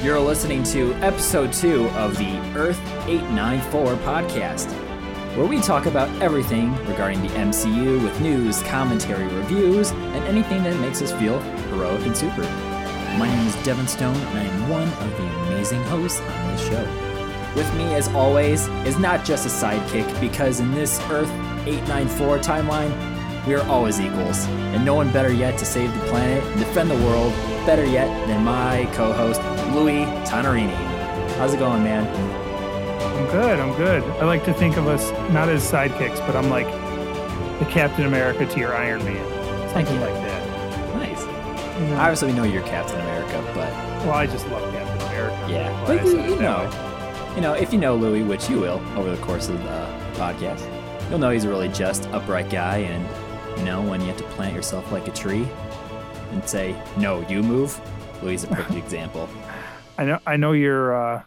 You're listening to episode two of the Earth 894 podcast, where we talk about everything regarding the MCU with news, commentary, reviews, and anything that makes us feel heroic and super. My name is Devin Stone, and I am one of the amazing hosts on this show. With me, as always, is not just a sidekick, because in this Earth 894 timeline, we are always equals, and no one better yet to save the planet and defend the world, better yet than my co host, Louis Tonarini. How's it going, man? I'm good. I'm good. I like to think of us not as sidekicks, but I'm like the Captain America to your Iron Man, something you. like that. Nice. You know? Obviously, we know you're Captain America, but well, I just love Captain America. yeah. But you, you know, way. you know, if you know Louis, which you will over the course of the podcast, you'll know he's a really just, upright guy. And, you know, when you have to plant yourself like a tree and say, no, you move, Louis is a perfect example. I know. I know you're uh,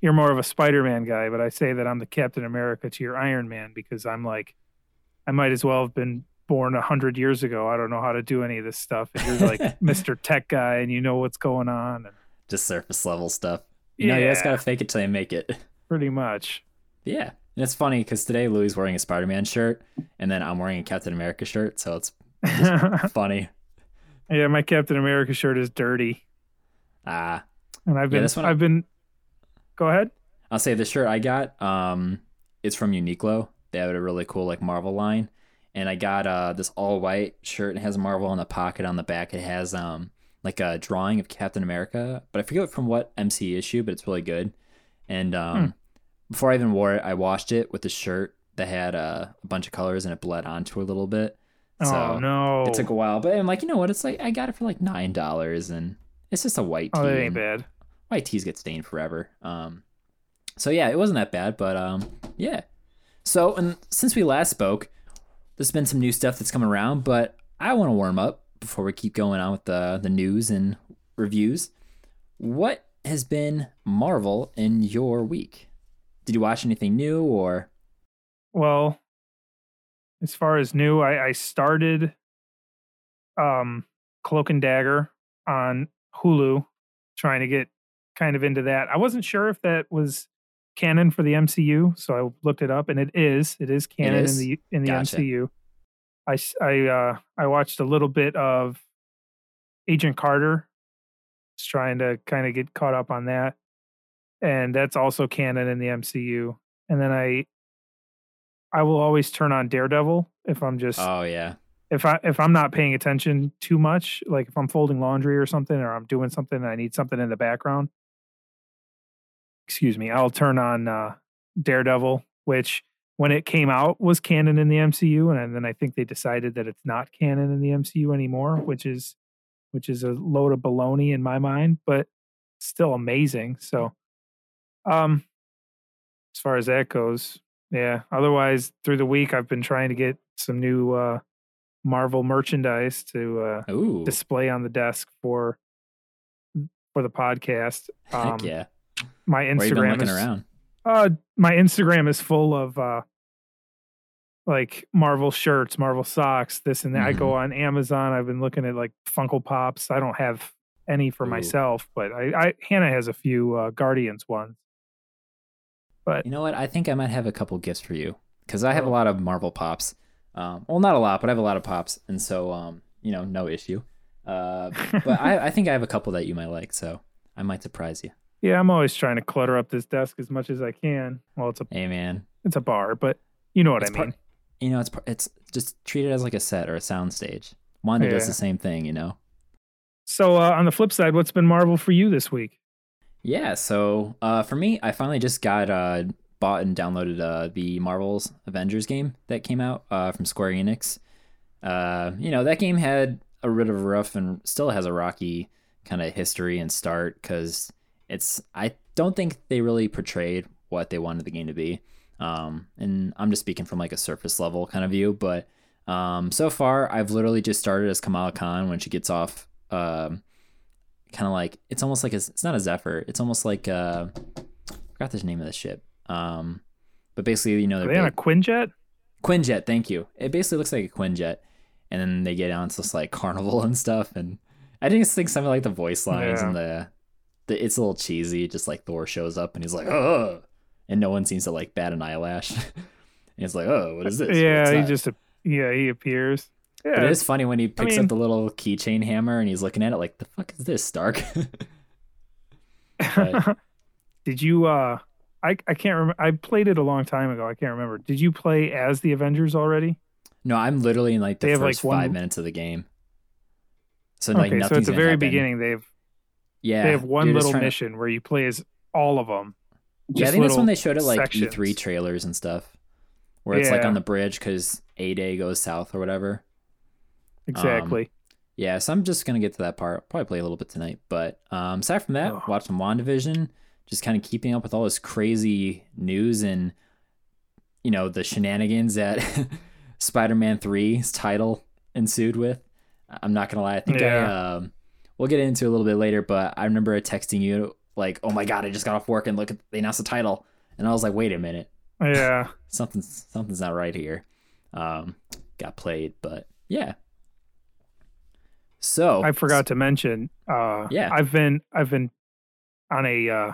you're more of a Spider-Man guy, but I say that I'm the Captain America to your Iron Man because I'm like, I might as well have been born a hundred years ago. I don't know how to do any of this stuff. And you're like Mr. Tech guy, and you know what's going on. And Just surface level stuff. You know, you just gotta fake it till you make it. pretty much. Yeah. And it's funny because today Louis is wearing a Spider Man shirt and then I'm wearing a Captain America shirt. So it's funny. yeah, my Captain America shirt is dirty. Ah, And I've Yeah, been, this one- I've been. Go ahead. I'll say the shirt I got, um, it's from Uniqlo. They have a really cool like Marvel line, and I got uh this all white shirt. It has Marvel in the pocket on the back. It has um like a drawing of Captain America, but I forget from what MC issue, but it's really good. And um, Hmm. before I even wore it, I washed it with the shirt that had uh, a bunch of colors and it bled onto a little bit. So oh no! it took a while, but I'm like, you know what? It's like I got it for like nine dollars, and it's just a white tee. Oh, that ain't bad. White tees get stained forever. Um, so yeah, it wasn't that bad, but um, yeah. So and since we last spoke, there's been some new stuff that's coming around, but I want to warm up before we keep going on with the the news and reviews. What has been Marvel in your week? Did you watch anything new or? Well, as far as new, I, I started um Cloak and Dagger on Hulu, trying to get kind of into that. I wasn't sure if that was canon for the MCU, so I looked it up, and it is. It is canon is? in the in the Gotcha. MCU. I uh I watched a little bit of Agent Carter, just trying to kind of get caught up on that, and that's also canon in the MCU. And then I I will always turn on Daredevil if I'm just Oh yeah, if I if I'm not paying attention too much, like if I'm folding laundry or something, or I'm doing something and I need something in the background. Excuse me, I'll turn on uh, Daredevil, which when it came out was canon in the MCU, and then I think they decided that it's not canon in the MCU anymore, which is which is a load of baloney in my mind, but still amazing. So, um, as far as that goes, yeah. Otherwise, through the week, I've been trying to get some new uh, Marvel merchandise to uh, display on the desk for for the podcast. heck Um, yeah. My Where you been Instagram is around? uh, my Instagram is full of uh, like Marvel shirts, Marvel socks, this and that. I Mm-hmm. go on Amazon. I've been looking at like Funko Pops. I don't have any for Ooh. myself, but I, I Hannah has a few uh, Guardians ones. But You know what? I think I might have a couple gifts for you because I have a Oh. lot of Marvel pops. Um, well, not a lot, but I have a lot of pops, and so um, you know, no issue. Uh, but I, I think I have a couple that you might like, so I might surprise you. Yeah, I'm always trying to clutter up this desk as much as I can. Well, it's a Hey, man, it's a bar, but you know what It's I part- mean. you know, it's it's just treat it as like a set or a sound stage. Wanda does the same thing, you know. So uh, on the flip side, what's been Marvel for you this week? Yeah, so uh, for me, I finally just got uh, bought and downloaded uh, the Marvel's Avengers game that came out uh, from Square Enix. Uh, you know, that game had a bit of a rough and still has a rocky kind of history and start because it's, I don't think they really portrayed what they wanted the game to be. Um, and I'm just speaking from like a surface level kind of view, but um, so far I've literally just started as Kamala Khan when she gets off um, kind of like it's almost like a, it's not a Zephyr. It's almost like uh, I forgot the name of the ship. Um, but basically, you know, Are they're they on a big- Quinjet? Quinjet. Thank you. It basically looks like a Quinjet, and then they get on to this like carnival and stuff. And I just think some of like the voice lines Yeah. and the, it's a little cheesy. Just like Thor shows up and he's like, oh, and no one seems to like bat an eyelash. and it's like, oh, what is this? Yeah, he just yeah he appears. Yeah, But it is funny when he picks mean- up the little keychain hammer and he's looking at it like, the fuck is this, Stark? But- Did you? uh I I can't remember. I played it a long time ago. I can't remember. Did you play as the Avengers already? no, I'm literally in like the They have, like, first one- five minutes of the game. So like okay, so at the very happen. beginning, they've yeah, they have one little trying to- mission where you play as all of them. Yeah, I think that's when they showed it like E3 trailers and stuff, where it's like on the bridge because A Day goes south or whatever. Exactly. Yeah, so I'm just gonna get to that part. Probably play a little bit tonight, but um, aside from that, Ugh. watch some Wandavision. Just kind of keeping up with all this crazy news and you know the shenanigans that Spider-Man 3's title ensued with. I'm not gonna lie, I think I Yeah. um, we'll get into it a little bit later, but I remember texting you like, "Oh my god, I just got off work and look at they announced the title," and I was like, "Wait a minute, yeah. something's something's not right here." Um, got played, but yeah. So I forgot to mention. Uh, Yeah. I've been I've been on a uh,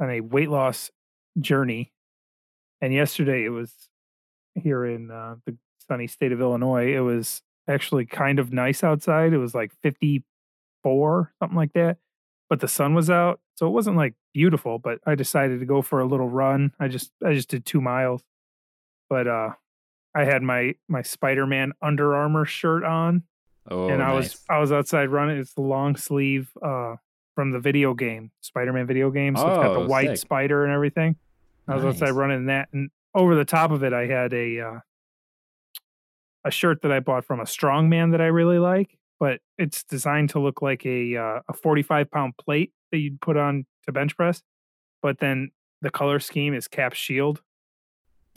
on a weight loss journey, and yesterday it was here in uh, the sunny state of Illinois. It was actually kind of nice outside. It was like fifty four, something like that, but the sun was out, so it wasn't like beautiful. But I decided to go for a little run. I just I just did two miles, but uh, I had my my Spider Man Under Armour shirt on Oh, and I nice. was I was outside running. It's the long sleeve uh from the video game, Spider-Man video game. So it's got Oh, the white sick. spider and everything. I was outside running that, and over the top of it, I had a uh, a shirt that I bought from a strongman that I really like, but it's designed to look like a uh, a 45 pound plate that you'd put on to bench press, but then the color scheme is Cap Shield.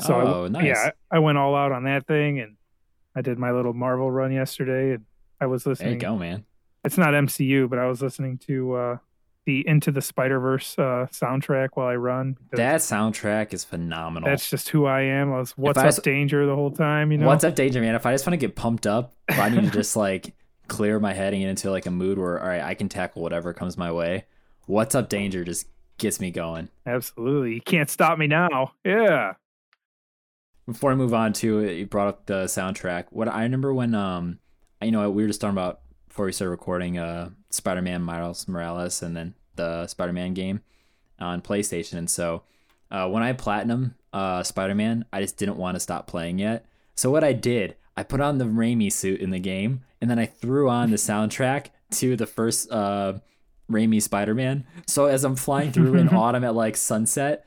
So I Oh, nice. yeah, I, I went all out on that thing, and I did my little Marvel run yesterday, and I was There you listening. go, man. It's not MCU, but I was listening to uh, the Into the Spider Verse uh, soundtrack while I run. That soundtrack is phenomenal. that's just who I am. I was what's I up danger the whole time, you know. What's up, Danger Man? If I just want to get pumped up, I need to just like clear my head and get into like a mood where all right, I can tackle whatever comes my way. What's up, Danger just gets me going. Absolutely, you can't stop me now. Yeah, Before I move on to it, you brought up the soundtrack. What I remember when um, you know, we were just talking about before we started recording uh, Spider-Man Miles Morales and then the Spider-Man game on PlayStation, and so uh, when I platinum uh, Spider-Man, I just didn't want to stop playing yet. So what I did, I put on the Raimi suit in the game, and then I threw on the soundtrack to the first uh, Raimi Spider-Man. So as I'm flying through in autumn at like sunset,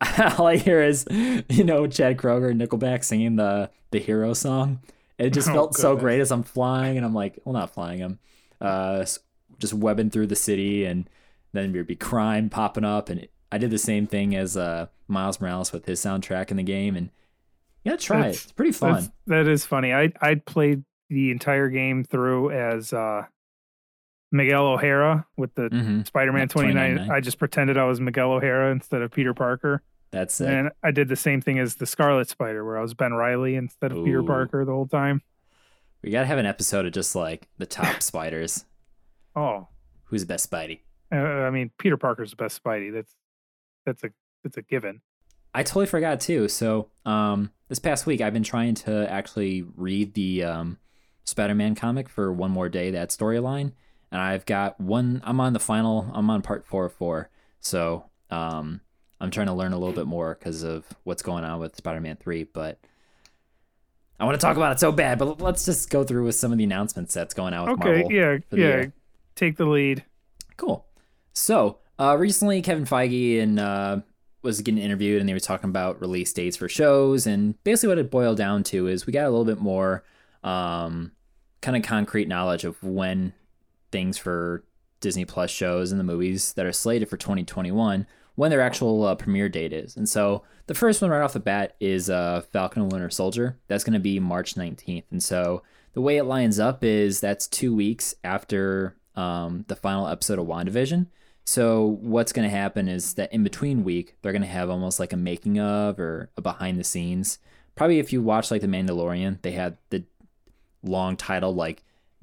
all I hear is, you know, Chad Kroeger and Nickelback singing the the hero song. It just Oh, felt so great as I'm flying, and I'm like, well, not flying, I'm uh, just webbing through the city, and then there'd be crime popping up, and I did the same thing as uh, Miles Morales with his soundtrack in the game, and yeah, try That's- it. It's pretty fun. That is funny. I I played the entire game through as uh, Miguel O'Hara with the hmm Spider-Man 29. 29. I just pretended I was Miguel O'Hara instead of Peter Parker. That's it. And I did the same thing as the Scarlet Spider, where I was Ben Riley instead of Peter Parker the whole time. We gotta have an episode of just like the top spiders. Oh, Who's the best Spidey? uh, I mean, Peter Parker's the best Spidey. That's that's a that's a given. I totally forgot too. So, um, this past week I've been trying to actually read the um, Spider-Man comic for one more day. That storyline, and I've got one. I'm on the final. I'm on part four of four. So, um, I'm trying to learn a little bit more because of what's going on with Spider-Man three. But I want to talk about it so bad. But let's just go through with some of the announcements that's going out with Okay, Marvel. yeah, yeah. year. Take the lead. Cool. So, uh, recently Kevin Feige and uh, was getting interviewed, and they were talking about release dates for shows, and basically what it boiled down to is we got a little bit more um, kind of concrete knowledge of when things for Disney Plus shows and the movies that are slated for 2021 when their actual uh, premiere date is. And so the first one right off the bat is uh, Falcon and Winter Soldier. That's going to be March 19th. And so the way it lines up is that's two weeks after um, the final episode of WandaVision. So what's going to happen is that in between week, they're going to have almost like a making of or a behind the scenes. Probably if you watch like The Mandalorian, they had the long title like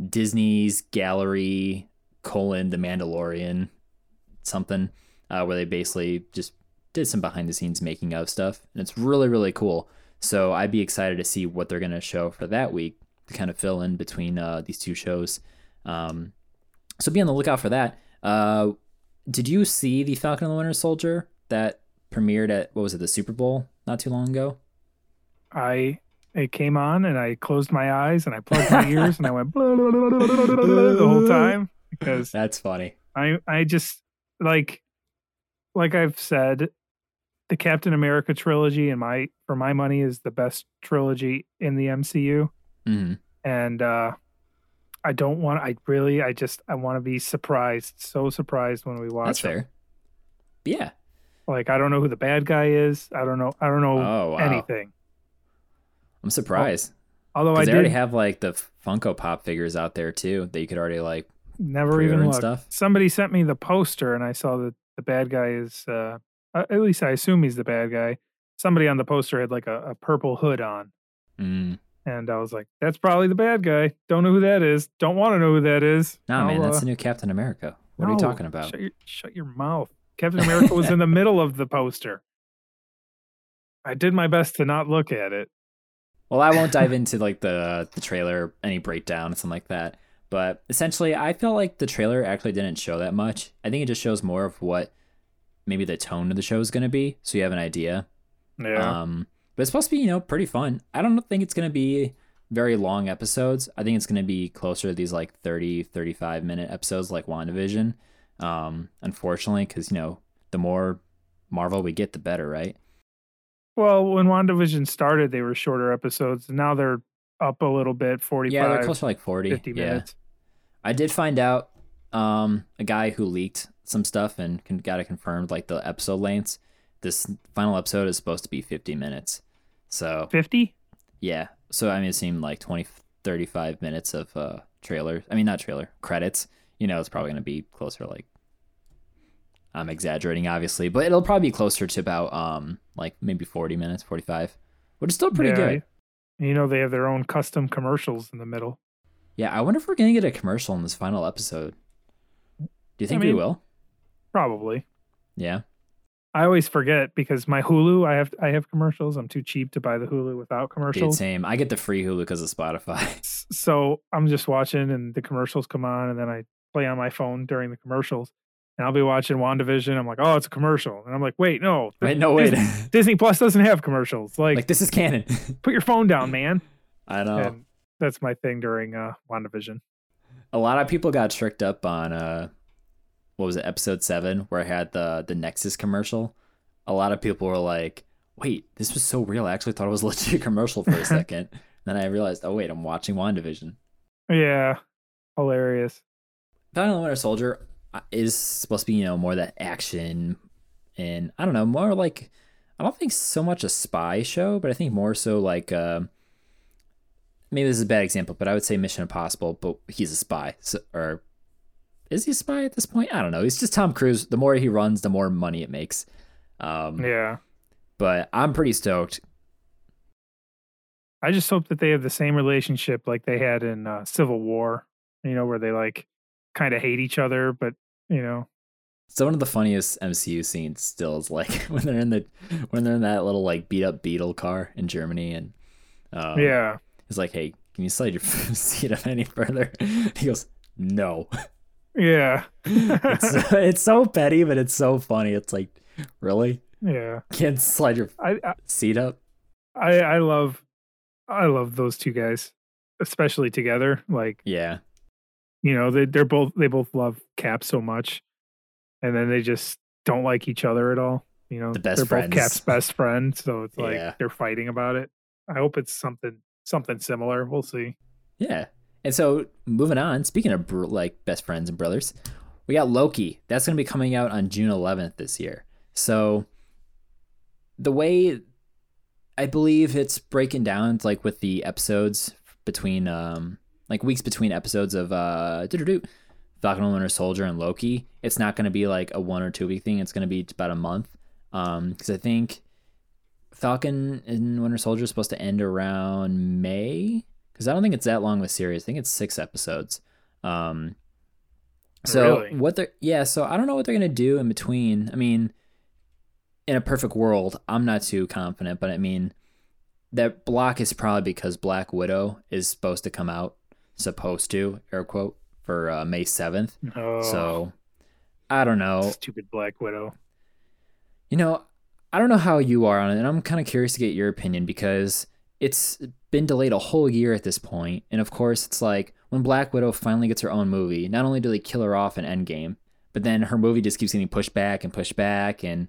Disney's Gallery colon The Mandalorian something uh, where they basically just did some behind the scenes making of stuff, and it's really really cool. So I'd be excited to see what they're gonna show for that week to kind of fill in between uh, these two shows. Um, so be on the lookout for that. Uh, did you see the Falcon and the Winter Soldier that premiered at what was it the Super Bowl not too long ago? I it came on and I closed my eyes and I plugged my ears and I went blah, blah, blah, the whole time because that's funny. I I just like like I've said the Captain America trilogy and my for my money is the best trilogy in the MCU. Mm-hmm. And uh I don't want I really I just I want to be surprised, so surprised when we watch That's them. fair. Yeah. Like I don't know who the bad guy is. I don't know I don't know Oh, wow. anything. I'm surprised. Although I they did already have like the Funko Pop figures out there too that you could already like. never even looked. stuff? Somebody sent me the poster and I saw that the bad guy is uh uh, at least I assume he's the bad guy. Somebody on the poster had like a, a purple hood on. Mm. And I was like, that's probably the bad guy. Don't know who that is. Don't want to know who that is. Nah, man, that's uh, the new Captain America. What are you talking about? Shut your, shut your mouth. Captain America was in the middle of the poster. I did my best to not look at it. Well, I won't dive into like the the trailer, any breakdown, and something like that. But essentially, I felt like the trailer actually didn't show that much. I think it just shows more of what maybe the tone of the show is going to be, so you have an idea. Yeah. Um, but it's supposed to be, you know, pretty fun. I don't think it's going to be very long episodes. I think it's going to be closer to these like 30, 35 minute episodes like WandaVision. Um, unfortunately, because, you know, the more Marvel we get, the better, right? Well, when WandaVision started, they were shorter episodes. Now they're up a little bit, 45, Yeah, they're closer to like 40. 50 yeah. minutes. I did find out um, a guy who leaked some stuff and con- got it confirmed, like the episode lengths. This final episode is supposed to be 50 minutes. So, 50? yeah. So, I mean, it seemed like 20, 35 minutes of uh, trailer. I mean, not trailer, credits. You know, it's probably going to be closer, like, I'm exaggerating, obviously, but it'll probably be closer to about, um, like, maybe 40 minutes, 45, which is still pretty Yeah, good. You know, they have their own custom commercials in the middle. Yeah, I wonder if we're going to get a commercial in this final episode. Do you think we mean, will? Probably. Yeah. I always forget because my Hulu, I have I have commercials. I'm too cheap to buy the Hulu without Dude, commercials. same. I get the free Hulu because of Spotify. So I'm just watching and the commercials come on and then I play on my phone during the commercials. And I'll be watching WandaVision. I'm like, oh, it's a commercial. And I'm like, wait, no. Wait, no, wait. Disney, Disney Plus doesn't have commercials. Like, like this is canon. put your phone down, man. I know. And that's my thing during uh, WandaVision. A lot of people got tricked up on uh, what was it, episode seven, where I had the the Nexus commercial. A lot of people were like, "Wait, this was so real. I actually thought it was a legit commercial for a second. then I realized, oh wait, I'm watching WandaVision. Yeah. Hilarious. Falcon and Winter Soldier is supposed to be, you know, more that action and I don't know, more like I don't think so much a spy show, but I think more so like uh, maybe this is a bad example, but I would say Mission Impossible, but he's a spy. So, or is he a spy at this point? I don't know. He's just Tom Cruise. The more he runs, the more money it makes. Um, Yeah. But I'm pretty stoked. I just hope that they have the same relationship like they had in uh, Civil War, you know, where they like kind of hate each other, but, you know, So one of the funniest MCU scenes still is like when they're in the when they're in that little like beat up Beetle car in Germany and um, yeah. He's like, hey, can you slide your seat up any further? He goes, no. Yeah. It's, it's so petty, but it's so funny. It's like, really? yeah. Can't slide your I, I seat up? I I love I love those two guys, especially together. Like Yeah. You know they they're both they both love Cap so much, and then they just don't like each other at all. You know, The best they're friends. both Cap's best friend, so it's like Yeah. they're fighting about it. I hope it's something something similar. We'll see. Yeah. And so moving on, speaking of br- like best friends and brothers, we got Loki. That's going to be coming out on June 11th this year. So the way I believe it's breaking down like with the episodes between um like weeks between episodes of uh Falcon and Winter Soldier and Loki, it's not going to be like a one or two week thing. It's going to be about a month. Um because I think Falcon and Winter Soldier is supposed to end around May because I don't think it's that long of a series. I think it's six episodes. Um, So Really? what they're yeah, so I don't know what they're gonna do in between. I mean, in a perfect world, I'm not too confident, but I mean, that block is probably because Black Widow is supposed to come out, supposed to air quote for uh, May seventh. Oh, So I don't know. stupid Black Widow. You know, I don't know how you are on it, and I'm kind of curious to get your opinion because it's been delayed a whole year at this point. and of course, it's like when Black Widow finally gets her own movie. Not only do they kill her off in Endgame, but then her movie just keeps getting pushed back and pushed back, and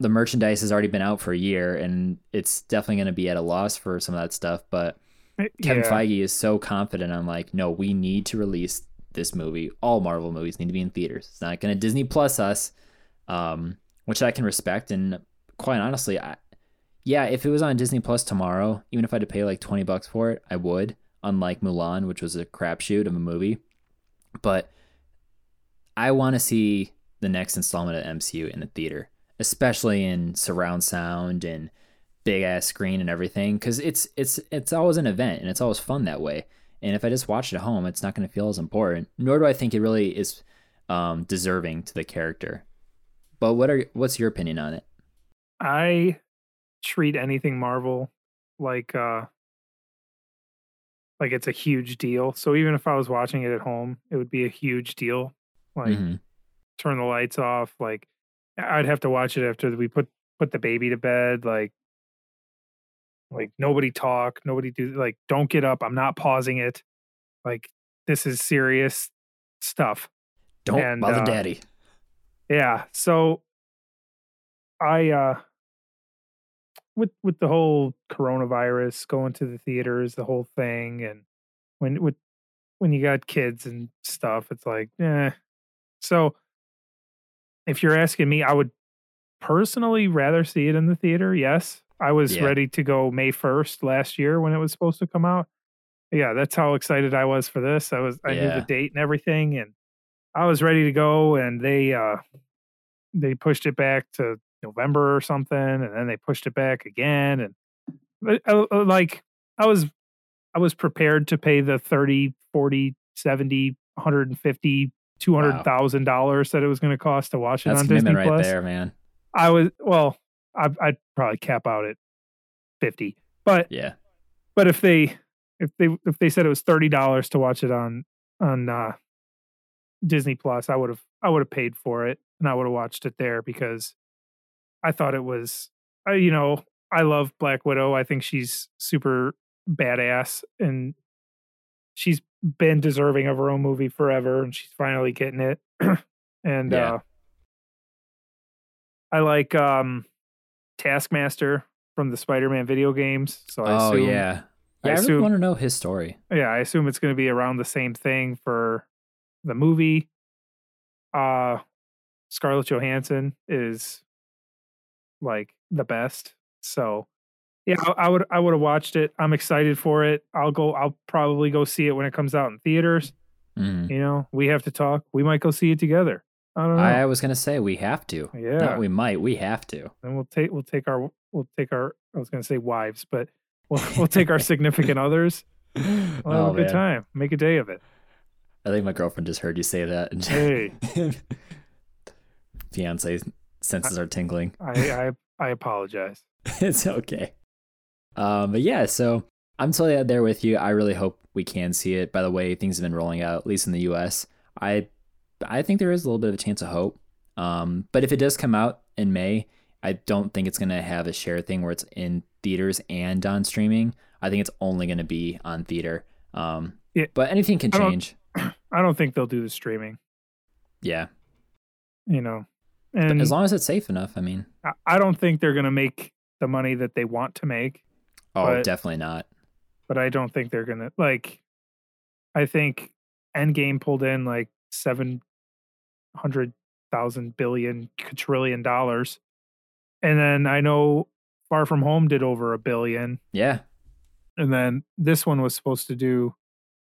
the merchandise has already been out for a year, and it's definitely going to be at a loss for some of that stuff. But Kevin yeah. Feige is so confident. I'm like, no, we need to release this movie. All Marvel movies need to be in theaters. It's not going to Disney Plus us, um, which I can respect. And quite honestly, I, yeah, if it was on Disney Plus tomorrow, even if I had to pay like 20 bucks for it, I would. Unlike Mulan, which was a crapshoot of a movie, but I want to see the next installment of MCU in the theater, especially in surround sound and big ass screen and everything because it's it's it's always an event and it's always fun that way and if i just watch it at home it's not going to feel as important nor do i think it really is um, deserving to the character but what are what's your opinion on it I treat anything Marvel like uh like it's a huge deal. So even if I was watching it at home, it would be a huge deal. Like Mhm. turn the lights off. Like I'd have to watch it after we put put the baby to bed. Like like nobody talk, nobody do like don't get up. I'm not pausing it. Like this is serious stuff. don't And, bother uh, daddy Yeah. So I uh with with the whole coronavirus going to the theaters, the whole thing and when with when you got kids and stuff, it's like, eh. So if you're asking me, I would personally rather see it in the theater. Yes. I was Yeah. ready to go May 1st last year when it was supposed to come out. Yeah, that's how excited I was for this. I was I knew the date and everything and I was ready to go and they uh they pushed it back to November or something and then they pushed it back again and but, uh, uh, like I was I was prepared to pay the 30, 40, 70, 150, 200,000 dollars that it was going to cost to watch it that's on commitment Disney right Plus. there man I was well, I I'd probably cap out at 50. But yeah but if they if they if they said it was thirty dollars to watch it on on uh, Disney Plus, I would have I would have paid for it and I would have watched it there because I thought it was I you know I love Black Widow. I think she's super badass and she's been deserving of her own movie forever and she's finally getting it. and Yeah. uh I like um Taskmaster from the Spider-Man video games. So I oh assume yeah I yeah i, really assume- want to know his story yeah, I assume it's going to be around the same thing for the movie. Uh Scarlett Johansson is like the best. So yeah, I, I would I would have watched it. I'm excited for it. I'll go I'll probably go see it when it comes out in theaters. Mhm. You know, we have to talk. We might go see it together. I don't know. i was gonna say we have to yeah. not we might we have to and we'll take we'll take our we'll take our I was going to say wives, but we'll we'll take our significant others. We'll have oh a good man time. Make a day of it. i think my girlfriend just heard you say that and Hey. fiance senses are tingling I I I apologize. it's okay. Um, but yeah, so I'm totally out there with you. I really hope we can see it. By the way, things have been rolling out, at least in the U.S. I, I think there is a little bit of a chance of hope. Um, but if it does come out in May, I don't think it's gonna have a share thing where it's in theaters and on streaming. I think it's only gonna be on theater. Um, Yeah. but anything can I don't- change. I don't think they'll do the streaming. Yeah, You know, but and as long as it's safe enough. I mean, I- I don't think they're going to make the money that they want to make. oh, But- definitely not. But I don't think they're going to like. I think Endgame pulled in like seven hundred thousand billion quadrillion dollars, and then I know Far From Home did over a billion. Yeah, and then this one was supposed to do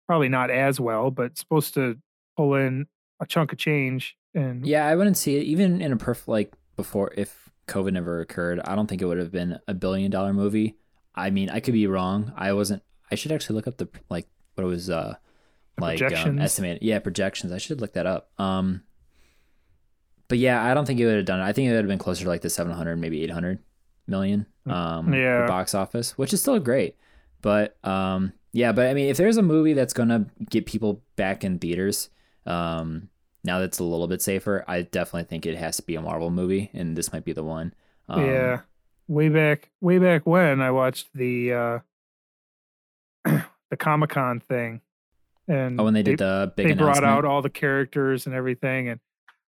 probably not as well, but supposed to pull in a chunk of change. And Yeah, I wouldn't see it even in a perfect like before if COVID never occurred. I don't think it would have been a billion dollar movie. I mean, I could be wrong. I wasn't. I should actually look up the like what it was uh like um, estimated. Yeah, projections. I should look that up. Um, but yeah, I don't think it would have done it. I think it would have been closer to like the 700, maybe 800 million um, Yeah. for box office, which is still great. But um, yeah, but I mean, if there's a movie that's gonna get people back in theaters, um, now that's a little bit safer, I definitely think it has to be a Marvel movie, and this might be the one. Um, yeah. Way back way back when I watched the uh the Comic Con thing. And Oh, when they did the big they brought out all the characters and everything and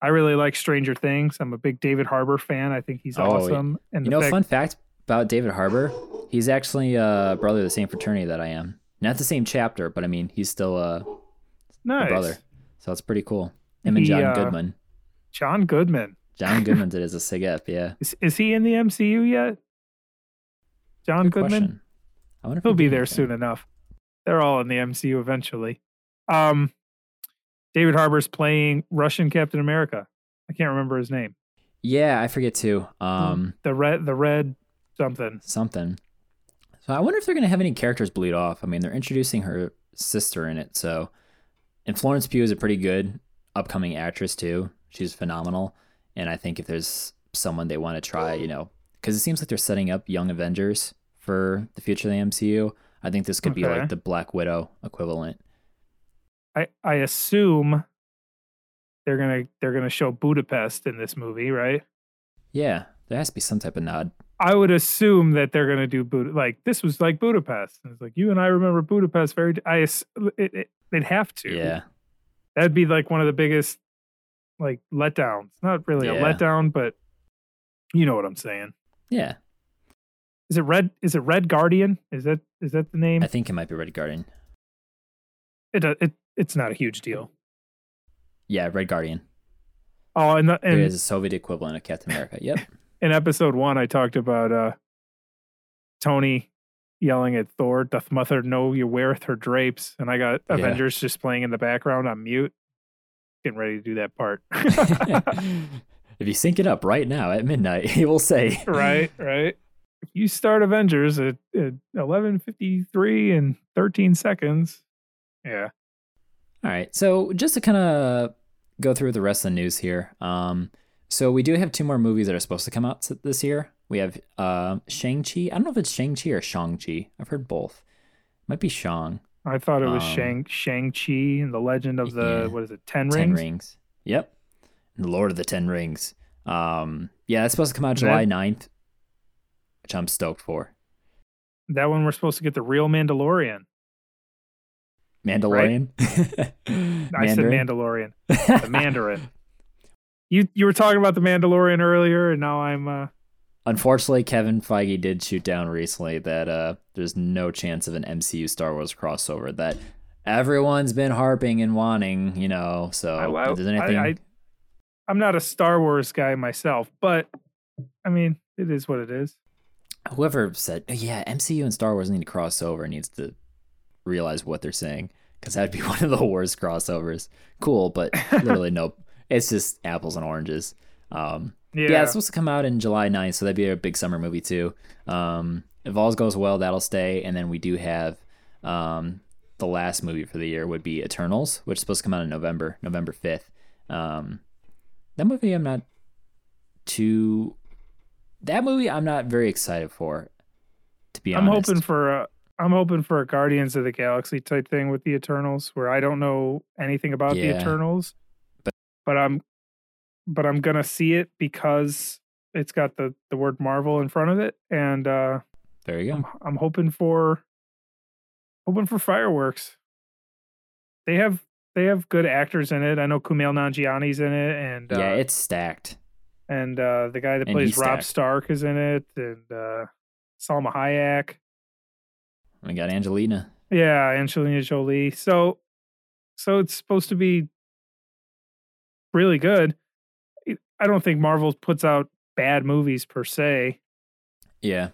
I really like Stranger Things. I'm a big David Harbour fan. I think he's Oh, awesome. And You know, fact- fun fact about David Harbour, he's actually a brother of the same fraternity that I am. Not the same chapter, but I mean, he's still a, a nice. brother. So it's pretty cool. Him and He, John uh, Goodman. John Goodman. John Goodman did as a sig ep, yeah. Is, is he in the MCU yet? John Good Goodman? question. I wonder if He'll he be there anything. soon enough. They're all in the MCU eventually. Um, David Harbour's playing Russian Captain America. I can't remember his name. Yeah, I forget too. Um, The red, the red something. something. So I wonder if they're gonna have any characters bleed off. I mean, they're introducing her sister in it, so and Florence Pugh is a pretty good upcoming actress too. She's phenomenal, and I think if there's someone they want to try, you know, because it seems like they're setting up young Avengers for the future of the MCU. I think this could be like the Black Widow equivalent. I I assume they're gonna they're gonna show Budapest in this movie, right? Yeah, there has to be some type of nod. I would assume that they're gonna do Bud like this was like Budapest. And it's like you and I remember Budapest very. I it, it, they'd have to. Yeah, that'd be like one of the biggest like letdowns. Not really a letdown, but you know what I'm saying. yeah. Is it Red? Is it Red Guardian? Is that is that the name? I think it might be Red Guardian. It uh, it it's not a huge deal. Yeah, Red Guardian. Oh, and the, and is a Soviet equivalent of Captain America. Yep. in episode one, I talked about uh Tony yelling at Thor, "Doth mother know you weareth her drapes?" And I got Yeah. Avengers just playing in the background on mute, getting ready to do that part. if you sync it up right now at midnight, he will say, right, right. If you start Avengers at, at eleven fifty three and thirteen seconds, yeah, All right. So just to kind of go through the rest of the news here. Um, so we do have two more movies that are supposed to come out this year. We have uh, Shang-Chi. I don't know if it's Shang-Chi or Shang-Chi. I've heard both. Might be Shang. I thought it was Um, Shang Shang Chi and the Legend of the yeah. what is it, 10 Rings? 10 Rings. Yep. And the Lord of the Ten Rings. Um, yeah, it's supposed to come out That- July 9th, which I'm stoked for. That one we're supposed to get the real Mandalorian. Mandalorian. I said Mandalorian, the Mandarin. You you were talking about the Mandalorian earlier, and now I'm uh Unfortunately, Kevin Feige did shoot down recently that uh, there's no chance of an MCU Star Wars crossover that everyone's been harping and wanting, you know. So I- there's anything, I, I, I'm not a Star Wars guy myself, but I mean, it is what it is. whoever said, yeah, MCU and Star Wars need to cross over needs to realize what they're saying because that'd be one of the worst crossovers. Cool, but literally no, it's just apples and oranges. Um, Yeah, Yeah. it's supposed to come out in July 9th, so that'd be a big summer movie too. Um, if all goes well, that'll stay, and then we do have um, the last movie for the year would be Eternals, which is supposed to come out in November, November 5th. Um, that movie, I'm not too. That movie, I'm not very excited for. To be honest. I'm hoping for a I'm hoping for a Guardians of the Galaxy type thing with the Eternals, where I don't know anything about the Eternals, But- but I'm but I'm gonna see it because it's got the the word Marvel in front of it, and uh, there you I'm go. I'm hoping for hoping for fireworks. They have they have good actors in it. I know Kumail Nanjiani's in it, and uh, yeah, it's stacked. and uh, the guy that and plays Robb. Stark is in it, and uh, Salma Hayek. We got Angelina. Yeah, Angelina Jolie. So, so it's supposed to be really good. I don't think Marvel puts out bad movies per se. Yeah,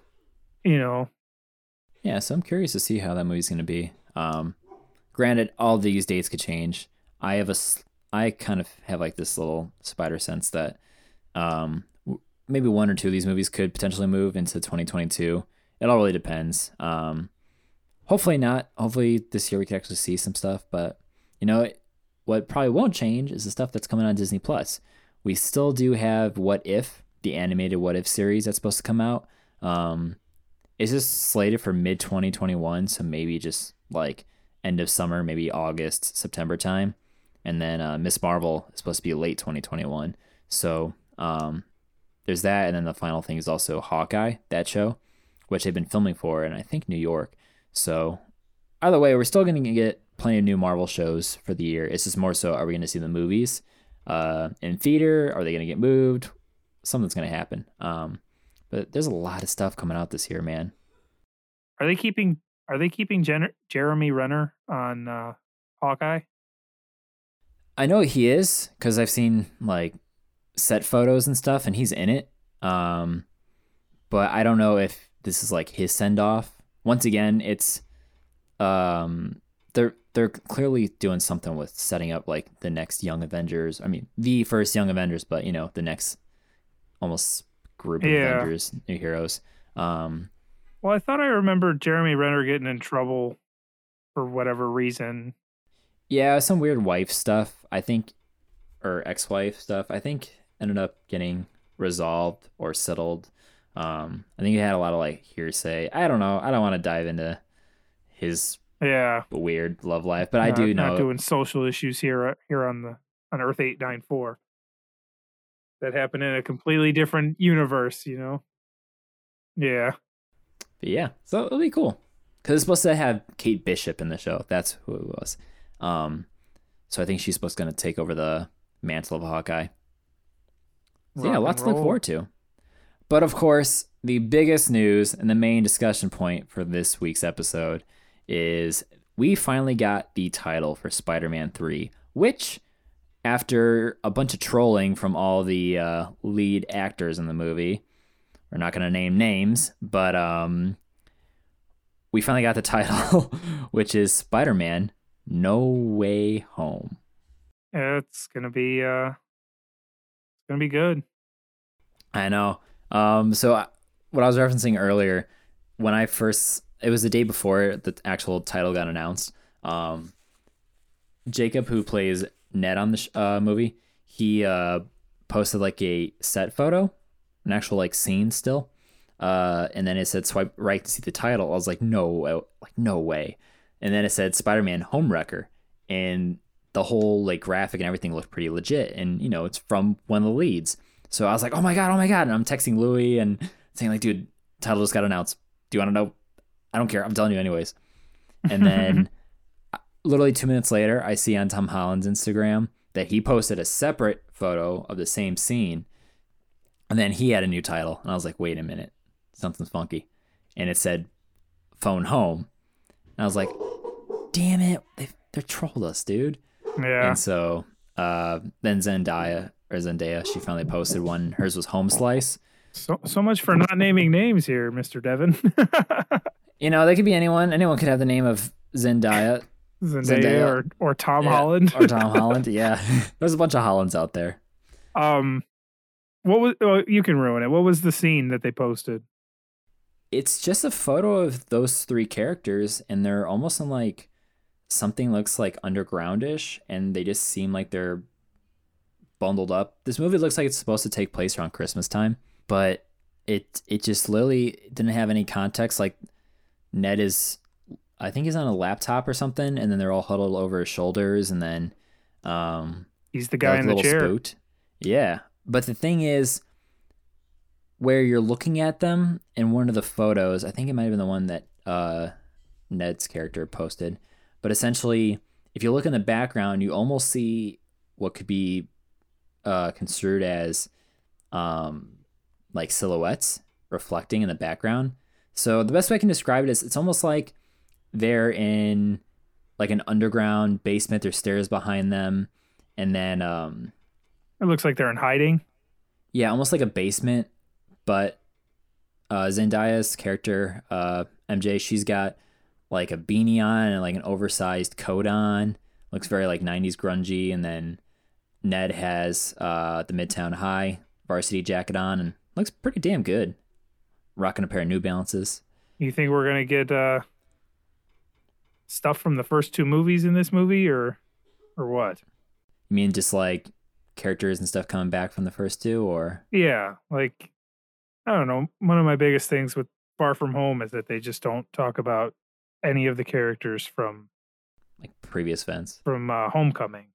You know, Yeah, so I'm curious to see how that movie's going to be. Um, granted, all these dates could change. I have a, I kind of have like this little spider sense that, um, maybe one or two of these movies could potentially move into 2022. It all really depends. Um, hopefully not. Hopefully this year we can actually see some stuff, but you know, what probably won't change is the stuff that's coming on Disney Plus. We still do have What If, the animated What If series that's supposed to come out. Um, it's just slated for mid 2021, so maybe just like end of summer, maybe August, September time. And then uh, Miss Marvel is supposed to be late 2021. So um, there's that. And then the final thing is also Hawkeye, that show, which they've been filming for in, I think, New York. So either way, we're still going to get plenty of new Marvel shows for the year. It's just more so are we going to see the movies uh, in theater? Are they going to get moved? Something's going to happen. Um, but there's a lot of stuff coming out this year, man. Are they keeping Are they keeping Jen- Jeremy Renner on uh, Hawkeye? I know he is because I've seen like set photos and stuff, and he's in it. Um, but I don't know if this is like his send off. Once again, it's um, they're they're clearly doing something with setting up like the next Young Avengers. I mean, the first Young Avengers, but you know, the next almost group of Yeah. Avengers, new heroes. Um, Well, I thought I remembered Jeremy Renner getting in trouble for whatever reason. yeah, some weird wife stuff. I think, or ex-wife stuff. I think ended up getting resolved or settled. Um, I think he had a lot of like hearsay. I don't know. I don't want to dive into his Yeah, weird love life, but I not- do not know. doing social issues here uh, here on the on Earth eight nine four. That happened in a completely different universe, you know. Yeah, But yeah, so it'll be cool because it's supposed to have Kate Bishop in the show. That's who it was. Um, so I think she's supposed to take over the mantle of Hawkeye. So yeah, lots to look forward to. But of course, the biggest news and the main discussion point for this week's episode is we finally got the title for Spider-Man 3, which after a bunch of trolling from all the uh, lead actors in the movie, we're not going to name names, but um, we finally got the title, which is Spider-Man No Way Home. it's gonna be uh, it's gonna be good. I know. Um, so I- what I was referencing earlier, when I first, it was the day before the actual title got announced. Um, Jacob, who plays Ned on the sh- uh, movie, he uh, posted like a set photo, an actual like scene still, uh, and then it said swipe right to see the title. I was like, no, way- like no way. And then it said Spider-Man Homewrecker, and the whole like graphic and everything looked pretty legit. And you know, it's from one of the leads. So I was like, oh my god, oh my god, and I'm texting Louis and saying like, dude, title just got announced. Do you want to know? I don't care. I'm telling you anyways. And then literally two minutes later, I see on Tom Holland's Instagram that he posted a separate photo of the same scene. And then he had a new title. And I was like, wait a minute, something's funky. And it said phone home. And I was like, damn it, they they trolled us, dude. Yeah, And so uh, then Zendaya or Zendaya, she finally posted one. Hers was Home Slice. so so much for not naming names here, Mister Devon. You know, they could be anyone. Anyone could have the name of Zendaya Zendaya, Zendaya. or or Tom Yeah, Holland or Tom Holland. Yeah, there's a bunch of Hollands out there. Um, what was? Oh, you can ruin it. What was the scene that they posted? It's just a photo of those three characters, and they're almost in like something looks like undergroundish, and they just seem like they're bundled up. This movie looks like it's supposed to take place around Christmas time, but it it just literally didn't have any context. Like Ned is, I think he's on a laptop or something, and then they're all huddled over his shoulders, and then um, He's the guy like in the chair. spooked. Yeah, but the thing is, where you're looking at them in one of the photos, I think it might have been the one that uh, Ned's character posted. But essentially, if you look in the background, you almost see what could be uh, construed as um, like silhouettes reflecting in the background. So the best way I can describe it is it's almost like they're in like an underground basement. There's stairs behind them, and then um, It looks like they're in hiding. yeah, almost like a basement. But uh, Zendaya's character, uh, MJ, she's got like a beanie on and like an oversized coat on. Looks very like 90s grungy. And then Ned has uh, the Midtown High varsity jacket on and looks pretty damn good. Rocking a pair of New Balances. You think we're gonna get uh stuff from the first two movies in this movie, or or what? You mean just like characters and stuff coming back from the first two, or Yeah, like I don't know. One of my biggest things with Far From Home is that they just don't talk about any of the characters from like previous events? from uh, Homecoming.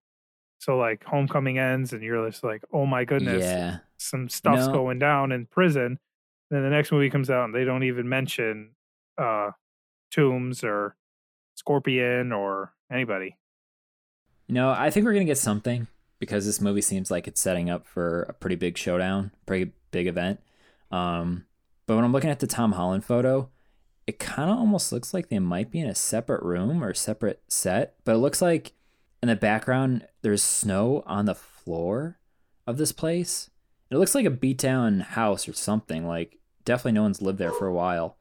So like Homecoming ends, and you're just like, oh my goodness, Yeah, some stuff's No. going down in prison. Then the next movie comes out, and they don't even mention uh, Toomes or Scorpion or anybody. No, I think we're gonna get something because this movie seems like it's setting up for a pretty big showdown, pretty big event. Um, but when I'm looking at the Tom Holland photo, it kind of almost looks like they might be in a separate room or separate set, but it looks like in the background there's snow on the floor of this place. It looks like a beat down house or something. Like definitely no one's lived there for a while.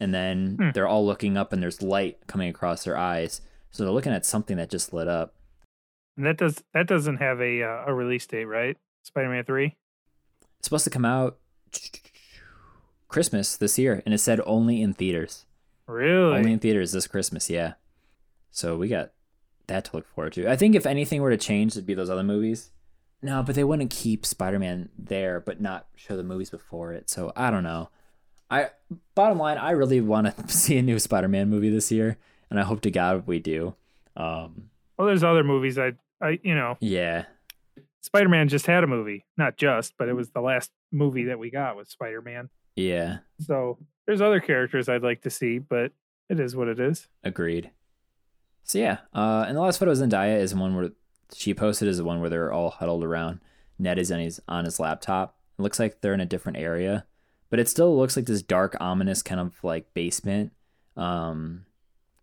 And then Hmm. they're all looking up and there's light coming across their eyes. So they're looking at something that just lit up. And that does that doesn't have a uh, a release date, right? Spider-Man three. It's supposed to come out Christmas this year, and it said only in theaters. Really? Only in theaters this Christmas, yeah. So we got that to look forward to. I think if anything were to change, it'd be those other movies. No, but they wouldn't keep Spider-Man there, but not show the movies before it. So I don't know. I bottom line, I really want to see a new Spider-Man movie this year, and I hope to God we do. Um, well, there's other movies. I I you know yeah, Spider-Man just had a movie, not just, but it was the last movie that we got with Spider-Man. yeah, So there's other characters I'd like to see, but it is what it is. agreed. So yeah, uh, and the last photo of Zendaya is one where she posted is the one where they're all huddled around. Ned is on his on his laptop. It looks like they're in a different area, but it still looks like this dark, ominous kind of like basement. Um,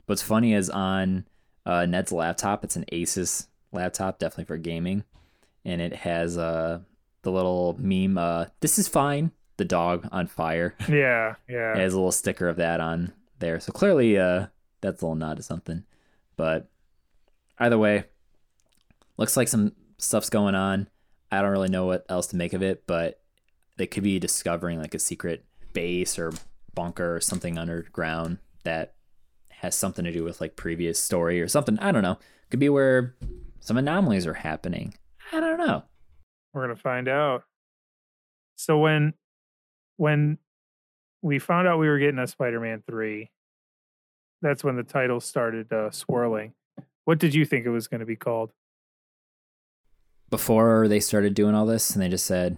what's funny is on uh, Ned's laptop, it's an Asus laptop, definitely for gaming, and it has uh the little meme. Uh, this is fine. The dog on fire. Yeah, It yeah. has a little sticker of that on there. So clearly, uh, that's a little nod to something. But either way, looks like some stuff's going on. I don't really know what else to make of it, but they could be discovering like a secret base or bunker or something underground that has something to do with like previous story or something. I don't know. Could be where some anomalies are happening. I don't know. We're gonna find out. So when when we found out we were getting a Spider-Man three, that's when the title started uh, swirling. What did you think it was going to be called? Before they started doing all this, and they just said,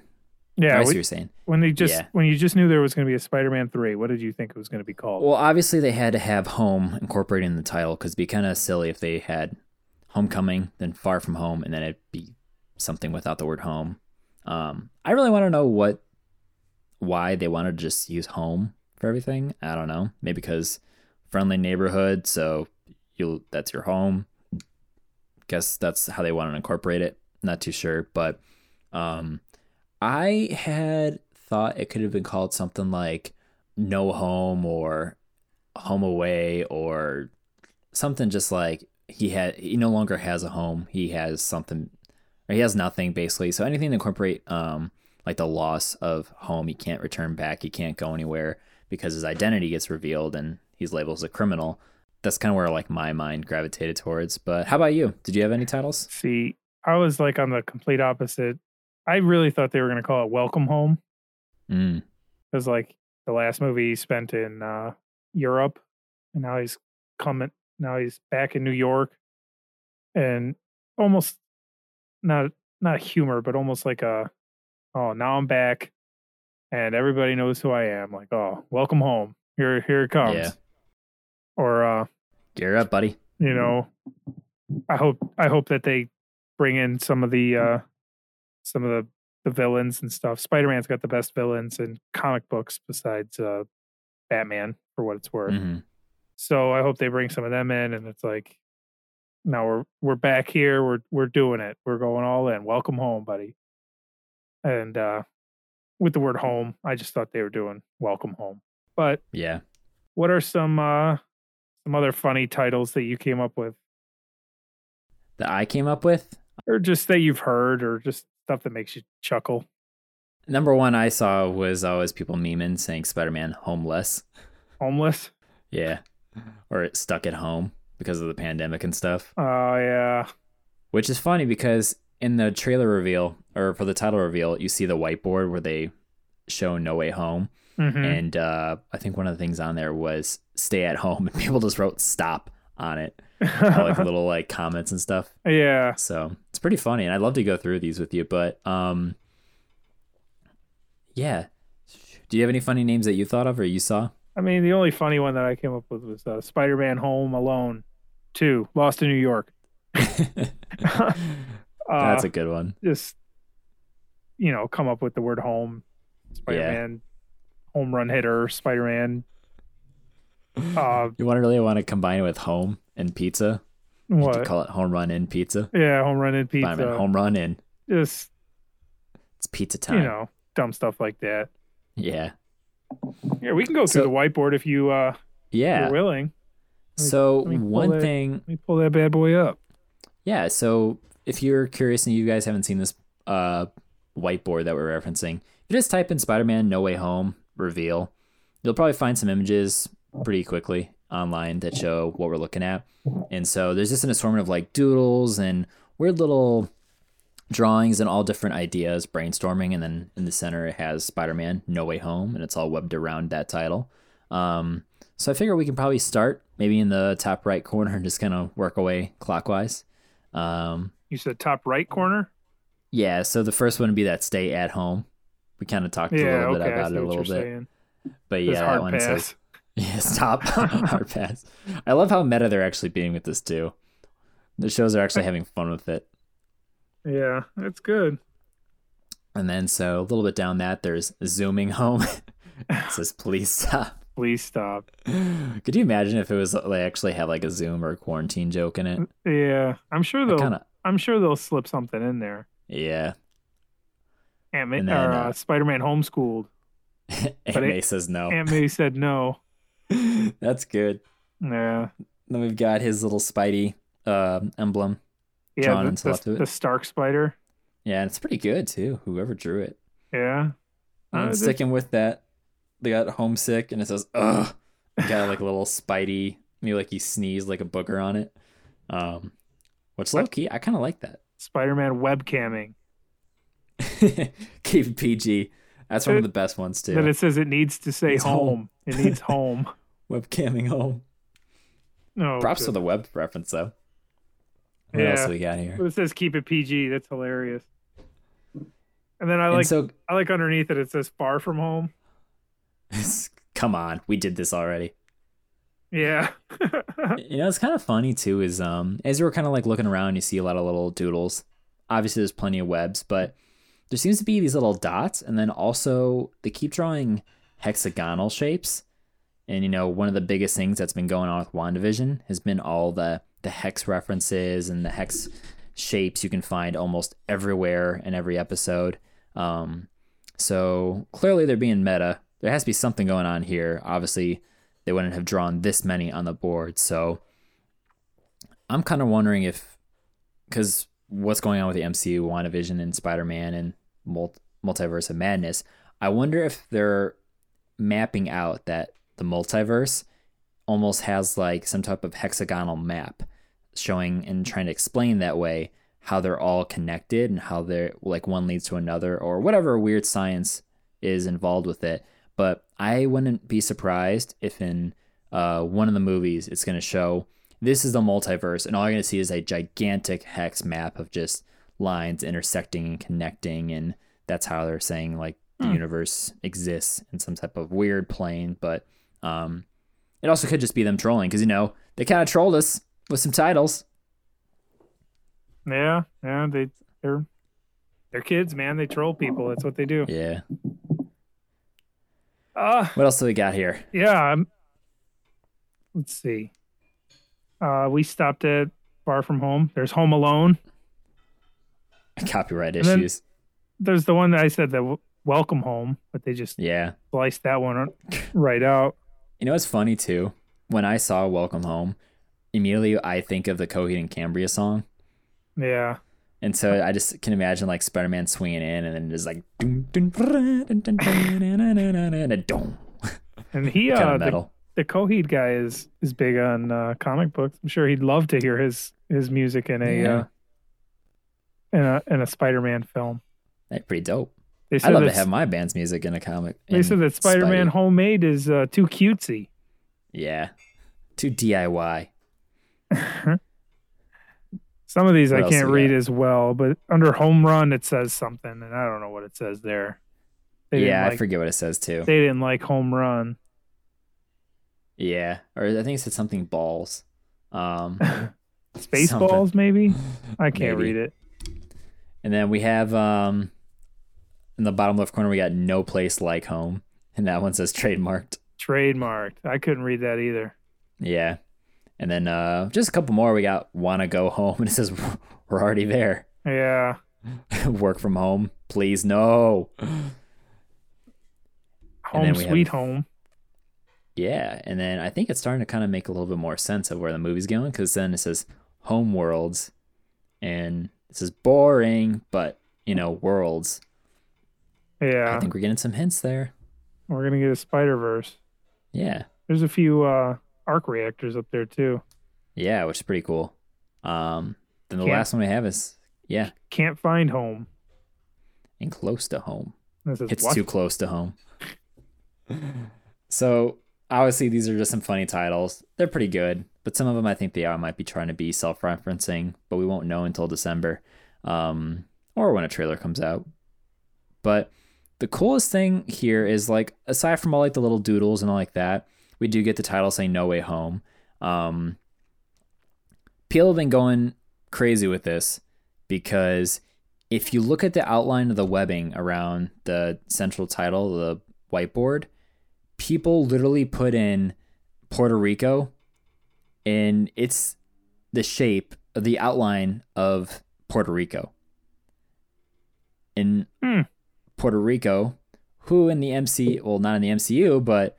Yeah, I see what you're saying. when they just Yeah. when you just knew there was going to be a Spider-Man three, what did you think it was going to be called? Well, obviously they had to have home incorporated in the title because it'd be kind of silly if they had homecoming, then far from home, and then it'd be something without the word home. Um, I really want to know what, why they wanted to just use home for everything. I don't know. Maybe because friendly neighborhood, so you'll that's your home. Guess that's how they want to incorporate it. Not too sure, but um, I had thought it could have been called something like no home or home away or something just like he had he no longer has a home he has something or he has nothing basically so anything to incorporate um like the loss of home he can't return back he can't go anywhere because his identity gets revealed and he's labeled as a criminal that's kind of where like my mind gravitated towards but how about you did you have any titles See, I was like on the complete opposite. I really thought they were going to call it Welcome Home mm, because like the last movie he spent in uh, Europe, and now he's coming. Now he's back in New York, and almost not not humor, but almost like a oh now I'm back, and everybody knows who I am. Like oh welcome home. Here here it comes. Yeah. Or uh, gear up buddy you know, I hope I hope that they bring in some of the uh some of the the villains and stuff. Spider-Man's got the best villains in comic books besides uh Batman for what it's worth. Mhm. So I hope they bring some of them in and it's like now we're we're back here, we're we're doing it. We're going all in. Welcome home, buddy. And uh with the word home, I just thought they were doing welcome home. But yeah what are some uh some other funny titles that you came up with? that i came up with or just that you've heard or just stuff that makes you chuckle Number one I saw was always people memeing saying Spider Man homeless. homeless Yeah. Or stuck at home because of the pandemic and stuff. oh yeah which is funny because in the trailer reveal or for the title reveal, you see the whiteboard where they show No Way Home, Mhm. and uh, I think one of the things on there was "Stay at home," and people just wrote "Stop" on it, like little like comments and stuff. yeah. So it's pretty funny, and I'd love to go through these with you, but um, yeah. Do you have any funny names that you thought of or you saw? I mean, the only funny one that I came up with was uh, Spider-Man: Home Alone Two, Lost in New York. Uh, That's a good one. just you know come up with the word home spider-man home run hitter spider-man uh You want to really want to combine it with home and pizza? You what call it home run in pizza. yeah home run in pizza Spider-Man, home run in. just It's pizza time. you know dumb stuff like that Yeah. yeah we can go through So- the whiteboard if you uh Yeah. you're willing So let pull one that- thing, let me pull that bad boy up yeah. So if you're curious and you guys haven't seen this uh, whiteboard that we're referencing, you just type in Spider-Man No Way Home reveal. You'll probably find some images pretty quickly online that show what we're looking at. And so there's just an assortment of like doodles and weird little drawings and all different ideas brainstorming and then in the center it has spider-man no way home and it's all webbed around that title um, so i figure we can probably start maybe in the top right corner and just kind of work away clockwise um, you said top right corner yeah so the first one would be that stay at home we kind of talked a little bit okay I about it a little bit saying. but yeah that one pass. says yeah stop hard pass i love how meta they're actually being with this too the shows are actually having fun with it yeah that's good And then so a little bit down that there's zooming home. it says please stop. please stop Could you imagine if it was they actually had like a Zoom or a quarantine joke in it? yeah i'm sure they'll Kind of i'm sure they'll slip something in there yeah. Aunt May, And then, or, uh, uh, spider-man homeschooled Aunt But May it- says no. Aunt May said no. That's good. Yeah. Then we've got his little Spidey uh, emblem. Yeah, the, the, left of it. the Stark spider. Yeah, and it's pretty good too. Whoever drew it. Yeah. Uh, And this- sticking with that, they got homesick, and it says ugh. Got like a little Spidey, maybe like he sneezed like a booger on it. Um, which low key, I kind of like that. Spider-Man webcamming. Keep PG. That's one of the best ones too. Then it says it needs to say home. home. It needs home. Webcamming home. No. Props for good. the web reference though. What Yeah. else we got here? It says keep it PG. That's hilarious. And then I like so, I like underneath it it says far from home. come on, we did this already. Yeah. You know, it's kind of funny too. Is um, as you were kind of like looking around, you see a lot of little doodles. Obviously, there's plenty of webs, but there seems to be these little dots, and then also they keep drawing hexagonal shapes. And you know, one of the biggest things that's been going on with WandaVision has been all the the hex references and the hex shapes you can find almost everywhere in every episode. Um, so clearly they're being meta. There has to be something going on here. Obviously, they wouldn't have drawn this many on the board. So I'm kind of wondering if, because what's going on with the MCU, WandaVision, and Spider Man and Multiverse of Madness, I wonder if they're mapping out that the multiverse almost has like some type of hexagonal map showing and trying to explain that way how they're all connected and how they're like one leads to another or whatever weird science is involved with it. But I wouldn't be surprised if in uh, one of the movies it's going to show this is the multiverse, and all you're going to see is a gigantic hex map of just lines intersecting and connecting, and that's how they're saying like the Hmm. universe exists in some type of weird plane. But um, it also could just be them trolling because you know they kind of trolled us with some titles. yeah. Yeah. They they're they're kids, man. They troll people. That's what they do. Yeah. Uh What else do we got here? yeah. I'm, let's see. Uh we stopped at Far From Home. There's Home Alone. Copyright And issues. There's the one that I said that welcome home, but they just yeah sliced that one right out. You know it's funny too? When I saw Welcome Home, immediately I think of the Coheed and Cambria song. Yeah. And so I just can imagine like Spider Man swinging in and then just like and he uh, kind of metal. The, the Coheed guy is is big on uh, comic books. I'm sure he'd love to hear his his music in a yeah. uh, in a in a Spider Man film. That' pretty dope. They said I'd said love to have my band's music in a comic. they said that Spider-Man Spidey. homemade is uh, too cutesy. Yeah. Too DIY. Some of these What I can't read got? as well, but under home run it says something, and I don't know what it says there. They Yeah, I forget what it says too. they didn't like home run. Yeah. Or I think it said something balls. Um something. Spaceballs, maybe. I can't Maybe. read it. And then we have um in the bottom left corner we got no place like home. And that one says trademarked. Trademarked. I couldn't read that either. Yeah. And then uh just a couple more we got wanna go home and it says we're already there. Yeah. Work from home. Please no. Home we have- sweet home. Yeah, and then I think it's starting to kind of make a little bit more sense of where the movie's going because then it says home worlds, and this is boring, but you know worlds. Yeah. I think we're getting some hints there. We're gonna get a Spider Verse. Yeah, There's a few uh arc reactors up there too. yeah, which is pretty cool. Um, then the Can't- last one we have is yeah, Can't find home. and close to home. This is It's what? too close to home. so obviously these are just some funny titles. They're pretty good, but some of them I think they are might be trying to be self-referencing, but we won't know until December, um, or when a trailer comes out. But the coolest thing here is like aside from all like the little doodles and all like that, we do get the title saying "No Way Home." Um, people have been going crazy with this because if you look at the outline of the webbing around the central title, the whiteboard, people literally put in Puerto Rico and it's the shape the outline of Puerto Rico. In Hmm. Puerto Rico, who in the MC, well, not in the MCU, but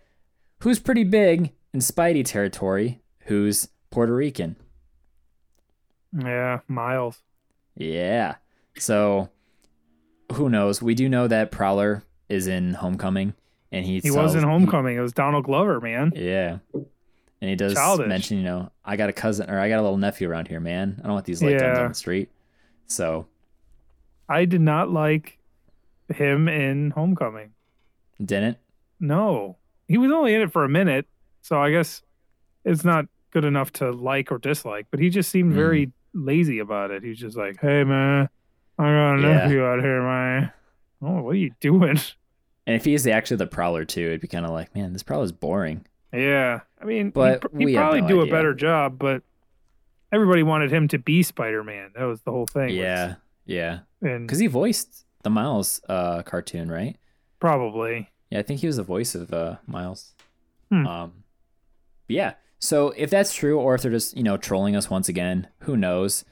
who's pretty big in Spidey territory, who's Puerto Rican. Yeah, Miles. Yeah. So who knows? We do know that Prowler is in Homecoming and he He was in he- Homecoming. it was Donald Glover, man. yeah. And he does Childish. mention, you know, I got a cousin or I got a little nephew around here, man. I don't want these guns Yeah. on the street. So I did not like him in Homecoming. didn't. No, he was only in it for a minute, so I guess it's not good enough to like or dislike. But he just seemed Hmm. very lazy about it. He was just like, "Hey, man, I got a Yeah. nephew out here, man. Oh, what are you doing?" And if he's is actually the Prowler too, it'd be kind of like, man, this Prowler's boring. Yeah, I mean, But he, he we probably no do idea. a better job, but everybody wanted him to be Spider-Man. That was the whole thing. was- Yeah. Yeah. and Because he voiced the Miles uh, cartoon, right? probably Yeah, I think he was the voice of uh, Miles. Hmm. Um, yeah. So if that's true, or if they're just you know trolling us once again, who knows?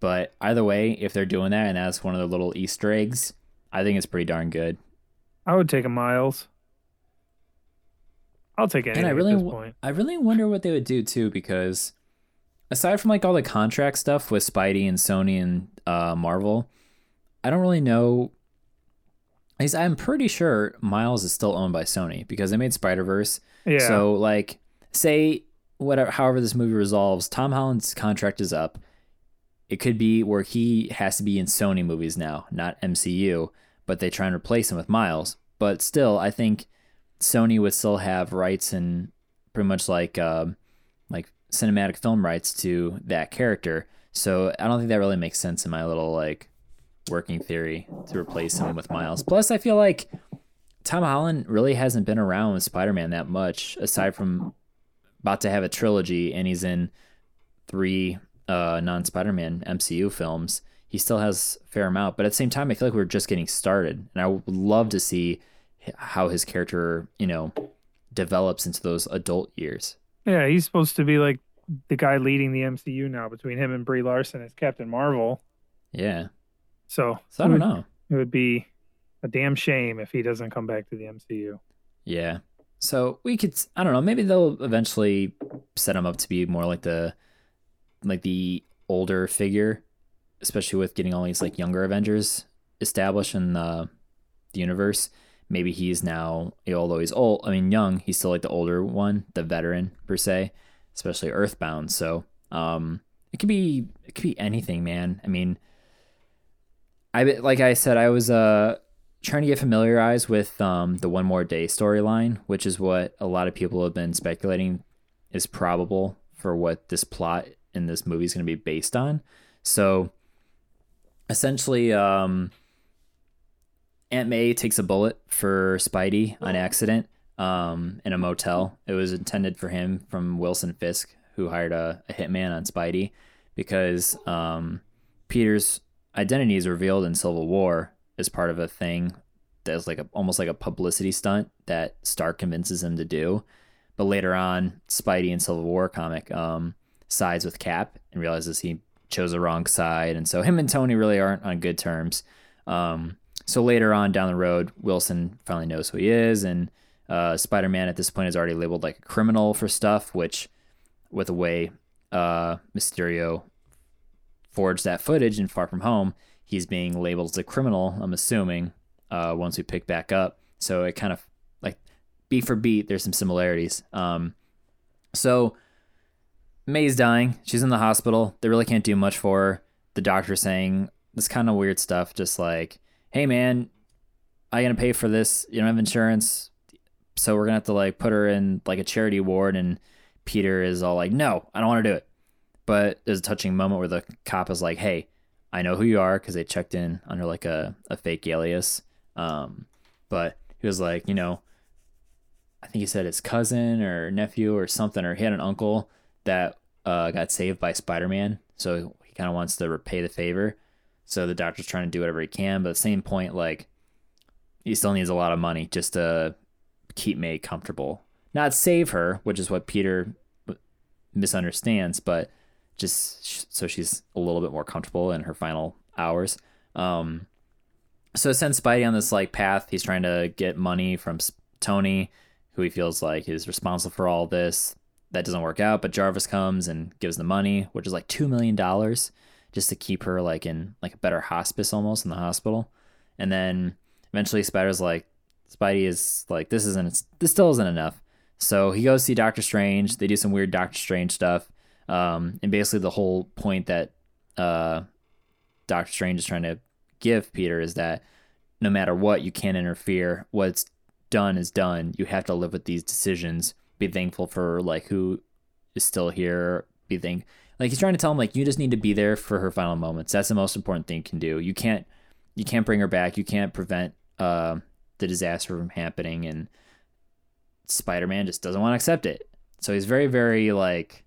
But either way, if they're doing that and that's one of their little Easter eggs, I think it's pretty darn good. I would take a Miles. I'll take anything I really at this point. I really wonder what they would do too, because aside from like all the contract stuff with Spidey and Sony and uh, Marvel, I don't really know. At least I'm pretty sure Miles is still owned by Sony because they made Spider Verse. Yeah. So like, say whatever, however this movie resolves, Tom Holland's contract is up. It could be where he has to be in Sony movies now, not MCU, but they try and replace him with Miles. But still, I think Sony would still have rights and pretty much like um, like cinematic film rights to that character. So I don't think that really makes sense in my little like working theory to replace him with Miles. Plus, I feel like Tom Holland really hasn't been around with Spider-Man that much, aside from about to have a trilogy, and he's in three uh, non-Spider-Man MCU films. He still has a fair amount, but at the same time, I feel like we're just getting started, and I would love to see how his character, you know, develops into those adult years. yeah, he's supposed to be like the guy leading the MCU now between him and Brie Larson as Captain Marvel. Yeah, So, so I don't would- know. It would be a damn shame if he doesn't come back to the MCU. Yeah. So we could I don't know, maybe they'll eventually set him up to be more like the like the older figure, especially with getting all these like younger Avengers established in the, the universe. Maybe he's now although he's old I mean young, he's still like the older one, the veteran per se, especially Earthbound. So um it could be it could be anything, man. I mean I like I said, I was uh trying to get familiarized with um the One More Day storyline, which is what a lot of people have been speculating is probable for what this plot in this movie is going to be based on. So essentially, um, Aunt May takes a bullet for Spidey on accident um, in a motel. It was intended for him from Wilson Fisk, who hired a, a hitman on Spidey, because um, Peter's identity is revealed in Civil War as part of a thing that's like a, almost like a publicity stunt that Stark convinces him to do. But later on, Spidey in Civil War comic um, sides with Cap and realizes he chose the wrong side, and so him and Tony really aren't on good terms. Um, so later on down the road, Wilson finally knows who he is, and uh, Spider Man at this point is already labeled like a criminal for stuff, which, with the way uh, Mysterio forged that footage in Far From Home, he's being labeled as a criminal, I'm assuming, uh, once we pick back up. So it kind of like beat for beat, there's some similarities. Um, so May's dying. She's in the hospital. They really can't do much for her. The doctor's saying this kind of weird stuff, just like, hey man, I gonna pay for this. You don't have insurance, so we're gonna have to like put her in like a charity ward. And Peter is all like, no, I don't want to do it. But there's a touching moment where the cop is like, hey, I know who you are because they checked in under like a, a fake alias. Um, but he was like, you know, I think he said his cousin or nephew or something, or he had an uncle that uh, got saved by Spider Man. So he kind of wants to repay the favor. So the doctor's trying to do whatever he can, but at the same point, like he still needs a lot of money just to keep May comfortable. Not save her, which is what Peter misunderstands, but just so she's a little bit more comfortable in her final hours. Um, so it sends Spidey on this like path. He's trying to get money from Tony, who he feels like is responsible for all this. That doesn't work out, but Jarvis comes and gives the money, which is like two million dollars just to keep her like in like a better hospice almost in the hospital. And then eventually Spider's like Spidey is like this isn't this still isn't enough. So he goes see Doctor Strange. They do some weird Doctor Strange stuff. Um, and basically the whole point that uh, Doctor Strange is trying to give Peter is that no matter what, you can't interfere. What's done is done. You have to live with these decisions. Be thankful for like who is still here. Be thank like he's trying to tell him like you just need to be there for her final moments. That's the most important thing you can do. You can't you can't bring her back. You can't prevent uh, the disaster from happening. And Spider Man just doesn't want to accept it. So he's very very like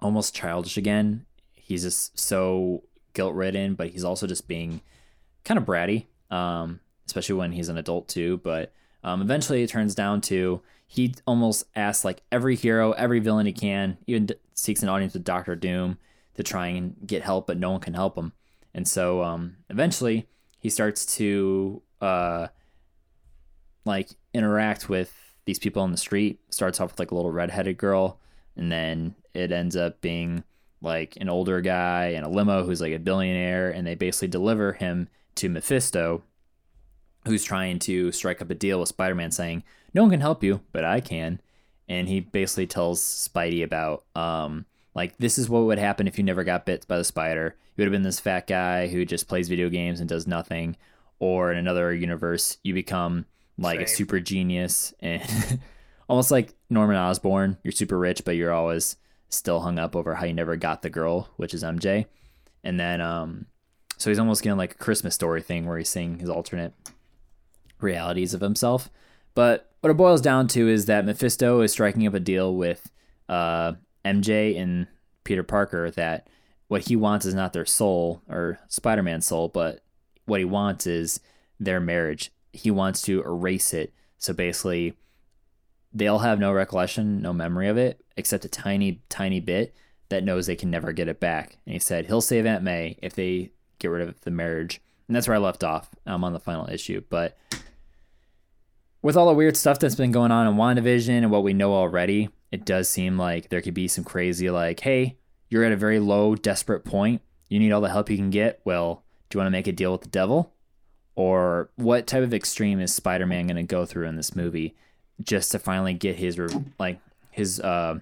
almost childish again. He's just so guilt ridden, but he's also just being kind of bratty, um, especially when he's an adult too. But um, eventually, it turns down to he almost asks like every hero, every villain he can, even d- seeks an audience with Doctor Doom to try and get help, but no one can help him. And so um, eventually, he starts to uh, like interact with these people on the street. Starts off with like a little redheaded girl, and then it ends up being like an older guy in a limo who's like a billionaire, and they basically deliver him to Mephisto, who's trying to strike up a deal with Spider Man, saying, No one can help you, but I can. And he basically tells Spidey about, um, like, this is what would happen if you never got bit by the spider. You would have been this fat guy who just plays video games and does nothing. Or in another universe, you become like Same. a super genius and almost like Norman Osborn. You're super rich, but you're always still hung up over how you never got the girl, which is MJ. And then, um, so he's almost getting like a Christmas story thing where he's seeing his alternate realities of himself. But what it boils down to is that Mephisto is striking up a deal with uh, MJ and Peter Parker that what he wants is not their soul or Spider Man's soul, but what he wants is their marriage. He wants to erase it. So basically, they'll have no recollection, no memory of it, except a tiny, tiny bit that knows they can never get it back. And he said he'll save Aunt May if they get rid of the marriage. And that's where I left off. I'm on the final issue. But with all the weird stuff that's been going on in WandaVision and what we know already, it does seem like there could be some crazy, like, hey, you're at a very low, desperate point. You need all the help you can get. Well, do you want to make a deal with the devil? Or what type of extreme is Spider Man going to go through in this movie just to finally get his, like, his, uh,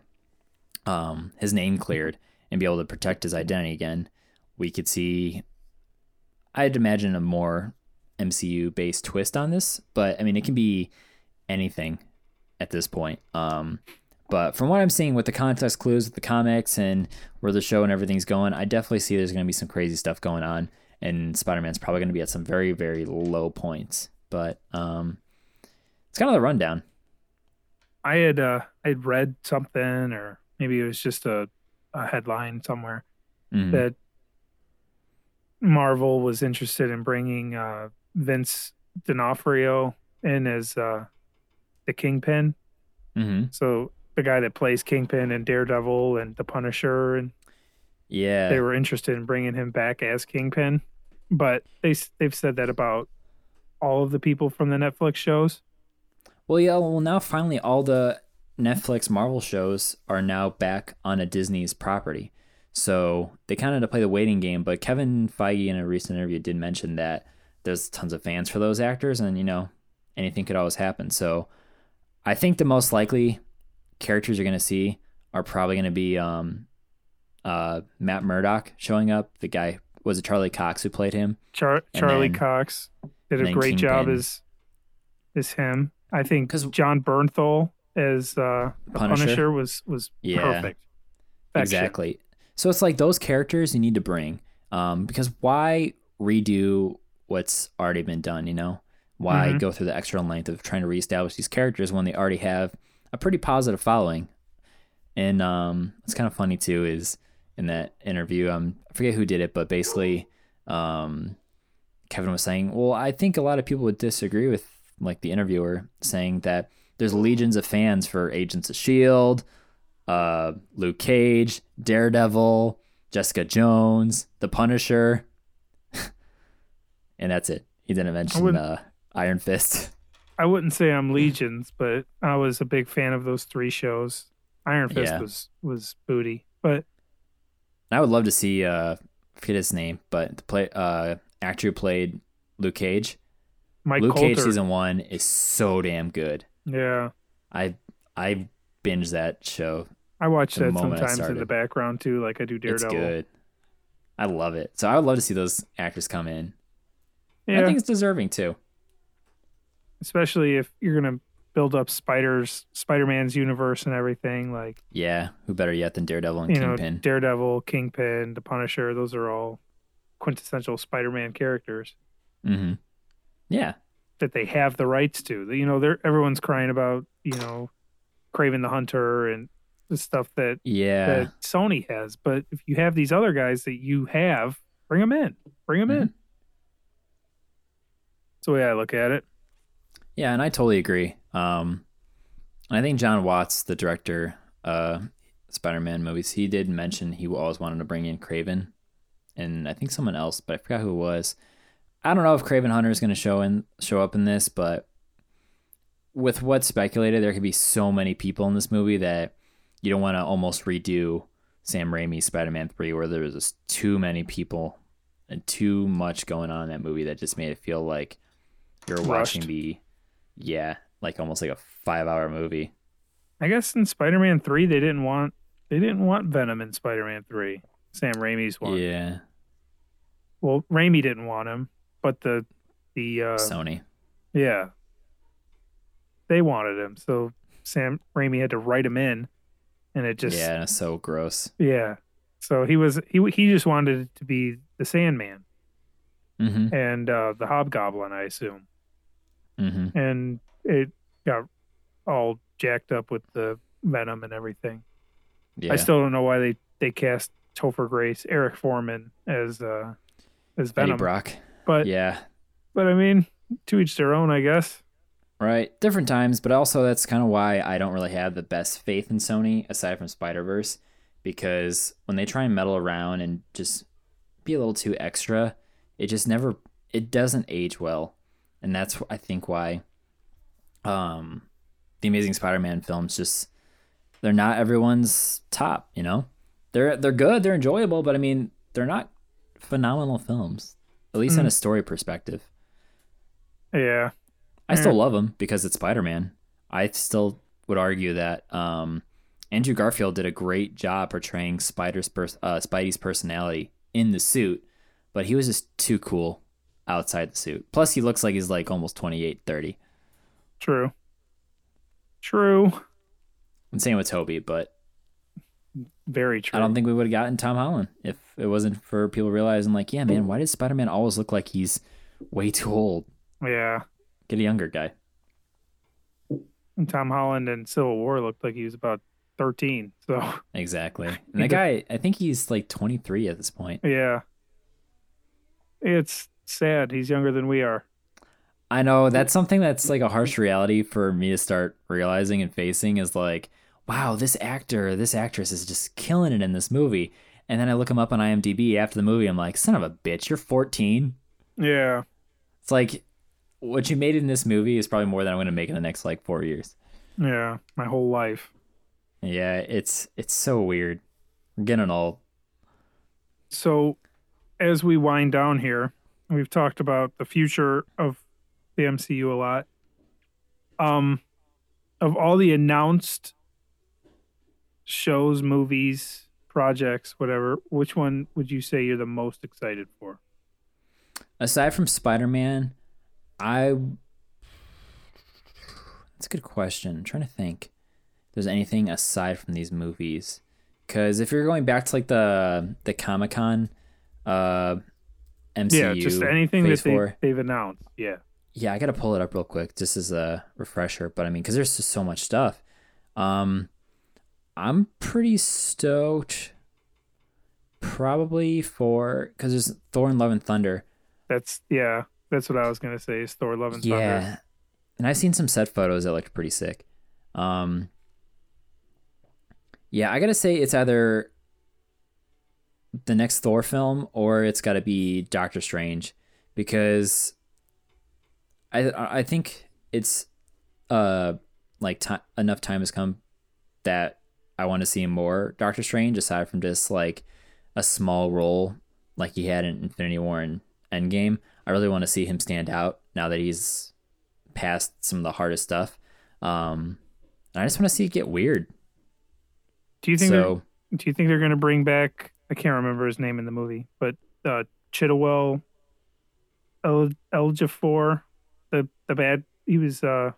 um, his name cleared and be able to protect his identity again? We could see I'd imagine a more MCU based twist on this, but I mean, it can be anything at this point. Um, but from what I'm seeing with the context clues, with the comics, and where the show and everything's going, I definitely see there's going to be some crazy stuff going on, and Spider Man's probably going to be at some very, very low points. But um, it's kind of the rundown. I had uh, I'd read something, or maybe it was just a, a headline somewhere Mhm. that Marvel was interested in bringing uh, Vince D'Onofrio in as uh, the Kingpin. Mhm. So the guy that plays Kingpin and Daredevil and the Punisher, and Yeah. they were interested in bringing him back as Kingpin. But they they've said that about all of the people from the Netflix shows. Well, yeah. Well, now finally, all the Netflix Marvel shows are now back on a Disney's property. So they kind of had to play the waiting game. But Kevin Feige in a recent interview did mention that there's tons of fans for those actors, and you know, anything could always happen. So I think the most likely characters you're going to see are probably going to be um, uh, Matt Murdock showing up. The guy was it Charlie Cox who played him. Char- Charlie then- Cox did a great job as as him. I think 'Cause- Jon Bernthal as uh, Punisher? Punisher, was was Yeah. perfect. Perfection. Exactly. So it's like those characters you need to bring. Um, because why redo what's already been done, you know? Why Mhm. go through the extra length of trying to reestablish these characters when they already have a pretty positive following? And um, it's kind of funny too is in that interview, um, I forget who did it, but basically, um, Kevin was saying, "Well, I think a lot of people would disagree with like the interviewer saying that there's legions of fans for Agents of Shield, uh, Luke Cage, Daredevil, Jessica Jones, The Punisher, and that's it. He didn't mention uh, Iron Fist. I wouldn't say I'm legions, but I was a big fan of those three shows. Iron Fist Yeah. was was booty, but I would love to see uh, forget his name, but the play uh actor who played Luke Cage. Mike Luke Colter, Cage season one is so damn good. yeah, I I binged that show. I watch that sometimes in the background too, like I do Daredevil. It's good. I love it. So I would love to see those actors come in. Yeah, I think it's deserving too. especially if you're gonna build up Spider's Spider-Man's universe and everything. Like Yeah, who better yet than Daredevil and you know, Kingpin? Daredevil, Kingpin, the Punisher. Those are all quintessential Spider-Man characters mm-hmm. Yeah, that they have the rights to. You know, they're everyone's crying about you know, Kraven the Hunter and the stuff that yeah. that Sony has. But if you have these other guys that you have, bring them in. Bring them in. Mhm. That's the way I look at it. Yeah, and I totally agree. Um, I think Jon Watts, the director, uh, Spider-Man movies, he did mention he always wanted to bring in Kraven, and I think someone else, but I forgot who it was. I don't know if Kraven Hunter is going to show in show up in this, but with what's speculated, there could be so many people in this movie that you don't want to almost redo Sam Raimi's Spider-Man Three, where there was just too many people and too much going on in that movie that just made it feel like you're watching Rushed. the yeah, like almost like a five hour movie. I guess in Spider-Man three, they didn't want they didn't want Venom in Spider-Man three. Sam Raimi's one. Yeah, Well, Raimi didn't want him, but the the uh, Sony. yeah, they wanted him. So Sam Raimi had to write him in, and it just yeah, so gross. yeah. So he was he he just wanted it to be the Sandman Mm-hmm. and uh, the Hobgoblin, I assume, Mm-hmm. and it got all jacked up with the Venom and everything. Yeah. I still don't know why they they cast Topher Grace, Eric Forman as uh as Eddie Venom, Brock. But Yeah. but I mean, to each their own, I guess. Right. Different times, but also that's kind of why I don't really have the best faith in Sony aside from Spider Verse, because when they try and meddle around and just be a little too extra, it just never it doesn't age well, and that's I think why um the Amazing Spider-Man films just they're not everyone's top. You know, they're they're good, they're enjoyable, but I mean they're not phenomenal films, at least in Mm. a story perspective. Yeah, I still Mm. love him because it's Spider Man. I still would argue that um, Andrew Garfield did a great job portraying Spider's pers- uh, Spidey's personality in the suit, but he was just too cool outside the suit. Plus, he looks like he's like almost 28, 30. True. True. And same with Tobey, but Very true. I don't think we would have gotten Tom Holland if it wasn't for people realizing, like, yeah, man, why does Spider Man always look like he's way too old? Yeah. Get a younger guy. And Tom Holland in Civil War looked like he was about 13. So, Exactly. And that guy, I think he's like 23 at this point. yeah. It's sad. He's younger than we are. I know that's something that's like a harsh reality for me to start realizing and facing is like, wow, this actor, this actress is just killing it in this movie. And then I look him up on IMDb after the movie. I'm like, son of a bitch, you're 14. Yeah. It's like what you made in this movie is probably more than I'm going to make in the next like four years. Yeah. My whole life. Yeah, it's it's so weird. We're getting old. So, as we wind down here, we've talked about the future of the MCU a lot. Um, of all the announced shows, movies, projects, whatever, which one would you say you're the most excited for? Aside from Spider Man, I. That's a good question. I'm trying to think. There's anything aside from these movies, because if you're going back to like the the Comic Con, uh, MCU, yeah, just anything that they, Four. they've announced. Yeah. Yeah, I gotta pull it up real quick just as a refresher. But I mean, because there's just so much stuff. Um, I'm pretty stoked. Probably for because there's Thor and Love and Thunder. That's, yeah, that's what I was going to say is Thor Love and yeah, Thunder. and I've seen some set photos that looked pretty sick. Um, yeah, I gotta say it's either the next Thor film or it's got to be Doctor Strange because I I think it's uh like ti enough time has come that I want to see more Doctor Strange aside from just like a small role like he had in Infinity War and Endgame. I really want to see him stand out now that he's past some of the hardest stuff. Um, and I just want to see it get weird. Do you think So do you think they're going to bring back I can't remember his name in the movie, but uh Chiwetel El Ejiofor, the the bad he was uh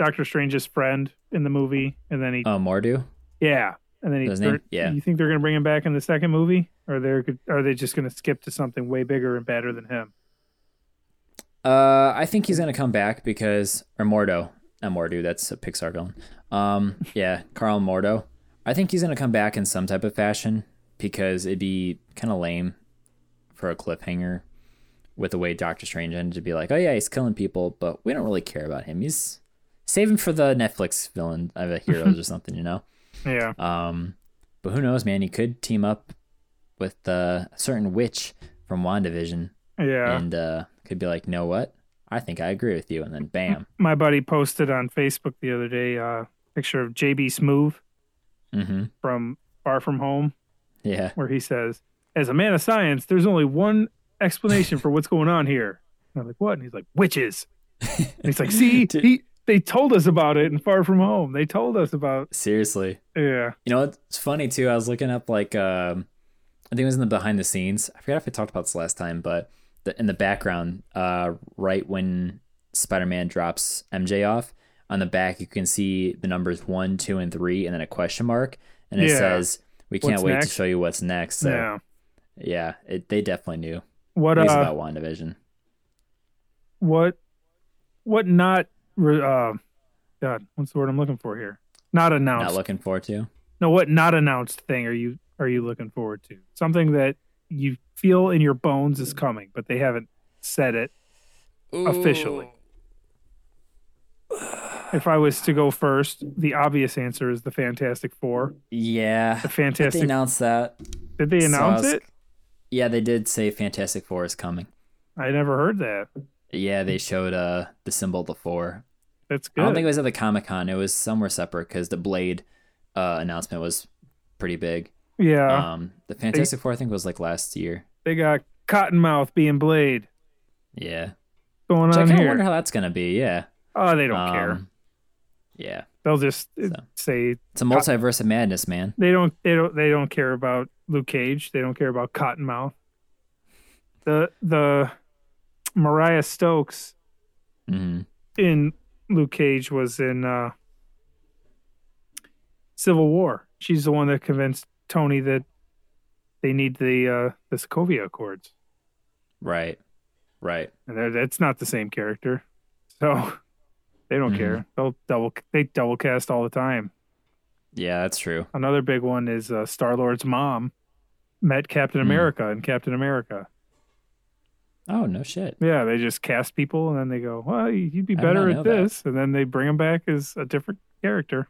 Doctor Strange's friend in the movie and then he uh, Mordu. yeah, and then he His name? Yeah. You think they're going to bring him back in the second movie or they're are they just going to skip to something way bigger and better than him? Uh, I think he's gonna come back because or Mordo, not Mordu. That's a Pixar villain. Um, yeah, Karl Mordo. I think he's gonna come back in some type of fashion because it'd be kind of lame for a cliffhanger with the way Doctor Strange ended to be like, oh yeah, he's killing people, but we don't really care about him. He's saving for the Netflix villain of a heroes or something, you know. Yeah. Um, but who knows, man? He could team up with uh, a certain witch from WandaVision Yeah. and uh, could be like, know what? I think I agree with you. And then bam. My buddy posted on Facebook the other day uh picture of JB Smoove Mm-hmm. from Far From Home Yeah. where he says, "As a man of science, there's only one explanation for what's going on here." And I'm like, "What?" And he's like, "Witches." And he's like, "See, he they told us about it in Far From Home. They told us about Seriously. yeah, You know, it's funny too. I was looking up like, um, I think it was in the behind the scenes. I forgot if I talked about this last time, but the, in the background, uh, right when Spider Man drops MJ off, on the back you can see the numbers one, two, and three, and then a question mark, and it Yeah. says, "We can't What's wait next? to show you what's next." So yeah, yeah. it, they definitely knew. What uh, about WandaVision. what, what not? Uh, God, what's the word I'm looking for here? Not announced. Not looking forward to. no, what not announced thing are you are you looking forward to? Something that you feel in your bones is coming, but they haven't said it officially. If I was to go first, the obvious answer is the Fantastic Four. Yeah, The they Fantastic. announced that. Did they So announce was- it? Yeah, they did say Fantastic Four is coming. I never heard that. Yeah, they showed uh the symbol of the four. That's good. I don't think it was at the Comic Con. It was somewhere separate because the Blade uh, announcement was pretty big. yeah, Um, the Fantastic Four, I think, was like last year. they got Cottonmouth being Blade Yeah, going I on kind of wonder how that's gonna be. Yeah. oh, they don't care. Um, Yeah, They'll just uh, so. say it's a multiverse of madness, man. they don't. They don't. They don't care about Luke Cage. They don't care about Cottonmouth. the the Mariah Stokes hmm in Luke Cage was in uh, Civil War. She's the one that convinced Tony that they need the uh, the Sokovia Accords, Right. Right. and that's not the same character. So they don't Mhm. care. They'll double they double cast all the time. Yeah, that's true. Another big one is uh, Star Lord's mom met Captain Hmm. America in Captain America. Oh no shit. Yeah, they just cast people and then they go, "Well, you'd be better at know that. this," and then they bring them back as a different character.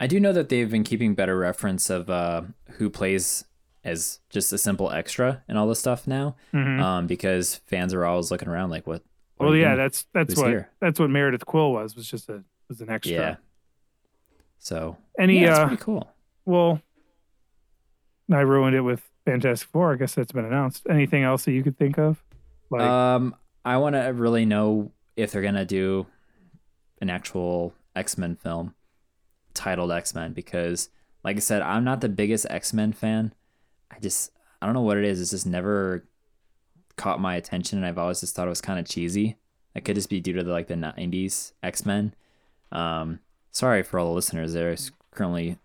I do know that they've been keeping better reference of uh, who plays as just a simple extra and all this stuff now, Mhm. um, because fans are always looking around like, what? what well, yeah, doing? that's that's Who's what here? that's what Meredith Quill was was just a was an extra. yeah. So Any yeah, uh, pretty cool. well, I ruined it with Fantastic Four. I guess that's been announced. Anything else that you could think of? Like, Um, I want to really know if they're gonna do an actual X Men film titled X Men because, like I said, I'm not the biggest X Men fan. I just I don't know what it is. It's just never caught my attention, and I've always just thought it was kind of cheesy. It could just be due to the, like the '90s X Men. Um, sorry for all the listeners there. is currently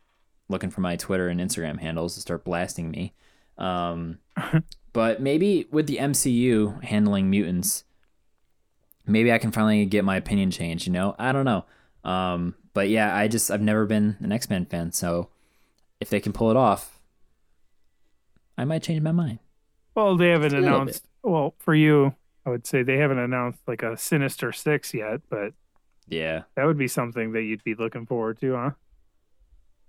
looking for my Twitter and Instagram handles to start blasting me. Um, but maybe with the MCU handling mutants, maybe I can finally get my opinion changed. You know, I don't know. Um, but yeah, I just I've never been an X Men fan, so if they can pull it off, I might change my mind. well, they haven't announced. Well, for you, I would say they haven't announced like a Sinister Six yet, but Yeah, that would be something that you'd be looking forward to, huh?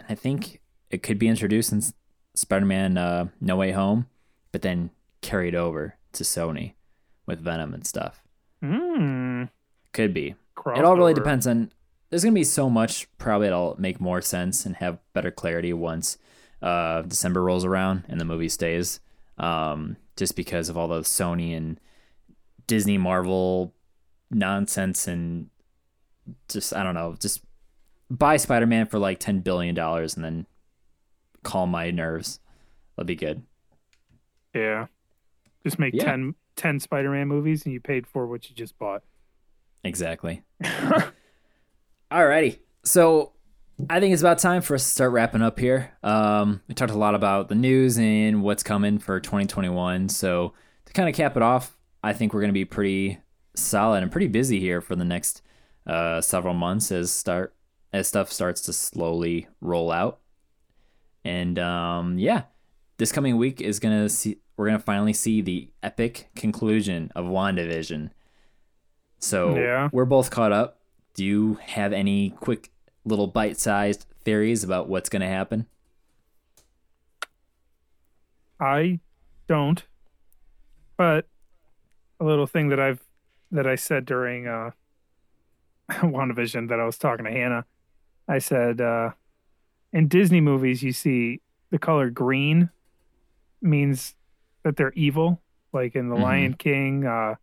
I think it could be introduced in Spider Man uh, No Way Home, but then carried over to Sony with Venom and stuff. Hmm. Could be. It all really depends on. There's gonna be so much. Probably it'll make more sense and have better clarity once uh, December rolls around and the movie stays. Um, just because of all the Sony and Disney Marvel nonsense and just I don't know. Just buy Spider Man for like ten billion dollars and then calm my nerves. That'd be good. Yeah. Just make Yeah. ten, 10 Spider-Man movies, and you paid for what you just bought. Exactly. Alrighty. So I think it's about time for us to start wrapping up here. Um, we talked a lot about the news and what's coming for 2021. So to kind of cap it off, I think we're going to be pretty solid and pretty busy here for the next uh, several months as start as stuff starts to slowly roll out. And um, yeah, this coming week is gonna see we're gonna finally see the epic conclusion of WandaVision. So Yeah. we're both caught up. Do you have any quick little bite-sized theories about what's gonna happen? I don't. But a little thing that I've that I said during uh WandaVision that I was talking to Hannah, I said uh in Disney movies you see the color green means that they're evil. Like in The Mhm. Lion King, uh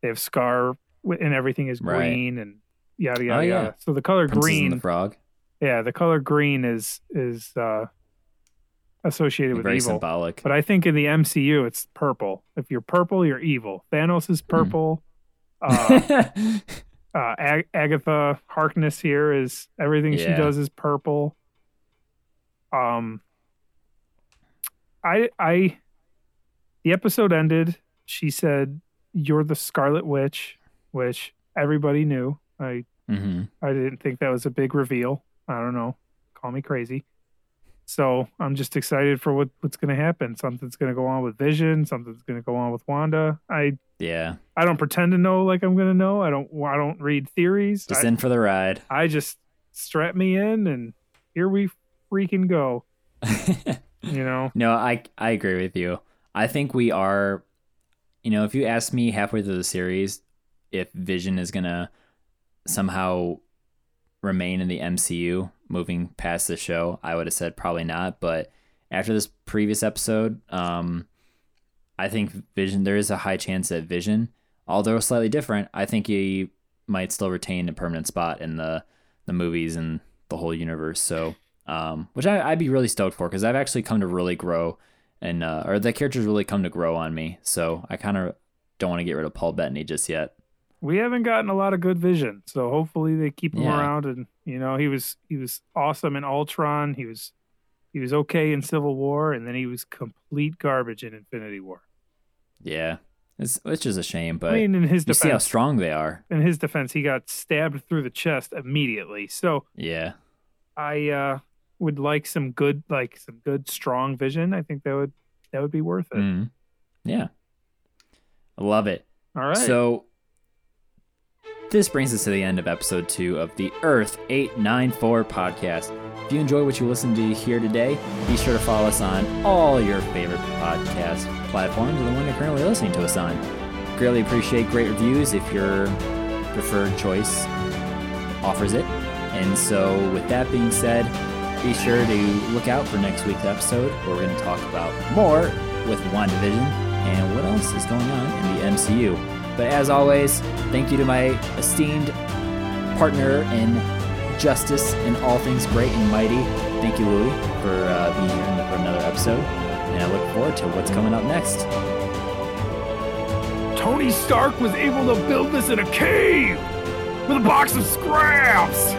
they have Scar and everything is Right. green and yada yada Oh, yeah. yada. So the color Princess green the Frog. yeah, the color green is is uh associated with Very evil. symbolic. But I think in the MCU, it's purple. If you're purple, you're evil. Thanos is purple. Uh, uh, Ag- Agatha Harkness here is everything she does is purple. Um, I I the episode ended. She said, "You're the Scarlet Witch," which everybody knew. I hmm I didn't think that was a big reveal. I don't know. Call me crazy. So I'm just excited for what, what's going to happen. Something's going to go on with Vision. Something's going to go on with Wanda. I Yeah, I don't pretend to know like I'm going to know. I don't I don't read theories. just I, in for the ride. I just strap me in and here we freaking go. You know. No, I I agree with you. I think we are you know, if you ask me halfway through the series if Vision is going to somehow remain in the MCU moving past the show, I would have said probably not, but after this previous episode, um I think Vision there is a high chance that Vision, although slightly different, I think he might still retain a permanent spot in the the movies and the whole universe. So, um, which I, I'd be really stoked for because I've actually come to really grow and uh, or that characters really come to grow on me. So I kind of don't want to get rid of Paul Bettany just yet. We haven't gotten a lot of good vision, so hopefully they keep him Yeah. around. And you know, he was he was awesome in Ultron. He was he was okay in Civil War, and then he was complete garbage in Infinity War. Yeah, it's which is a shame, but I mean, in his you see how strong they are. in his defense, he got stabbed through the chest immediately. So Yeah, I uh, would like some good, like some good, strong vision. I think that would that would be worth it. Mhm. yeah, I love it. All right. So this brings us to the end of episode two of the Earth 894 podcast. If you enjoy what you listened to here today, be sure to follow us on all your favorite podcast platforms or the one you're currently listening to us on. Greatly appreciate great reviews if your preferred choice offers it. And so, with that being said, be sure to look out for next week's episode where we're going to talk about more with WandaVision and what else is going on in the MCU. But as always, thank you to my esteemed partner in justice and all things great and mighty. Thank you, Louie, for uh, being here for another episode. And I look forward to what's coming up next. Tony Stark was able to build this in a cave with a box of scraps.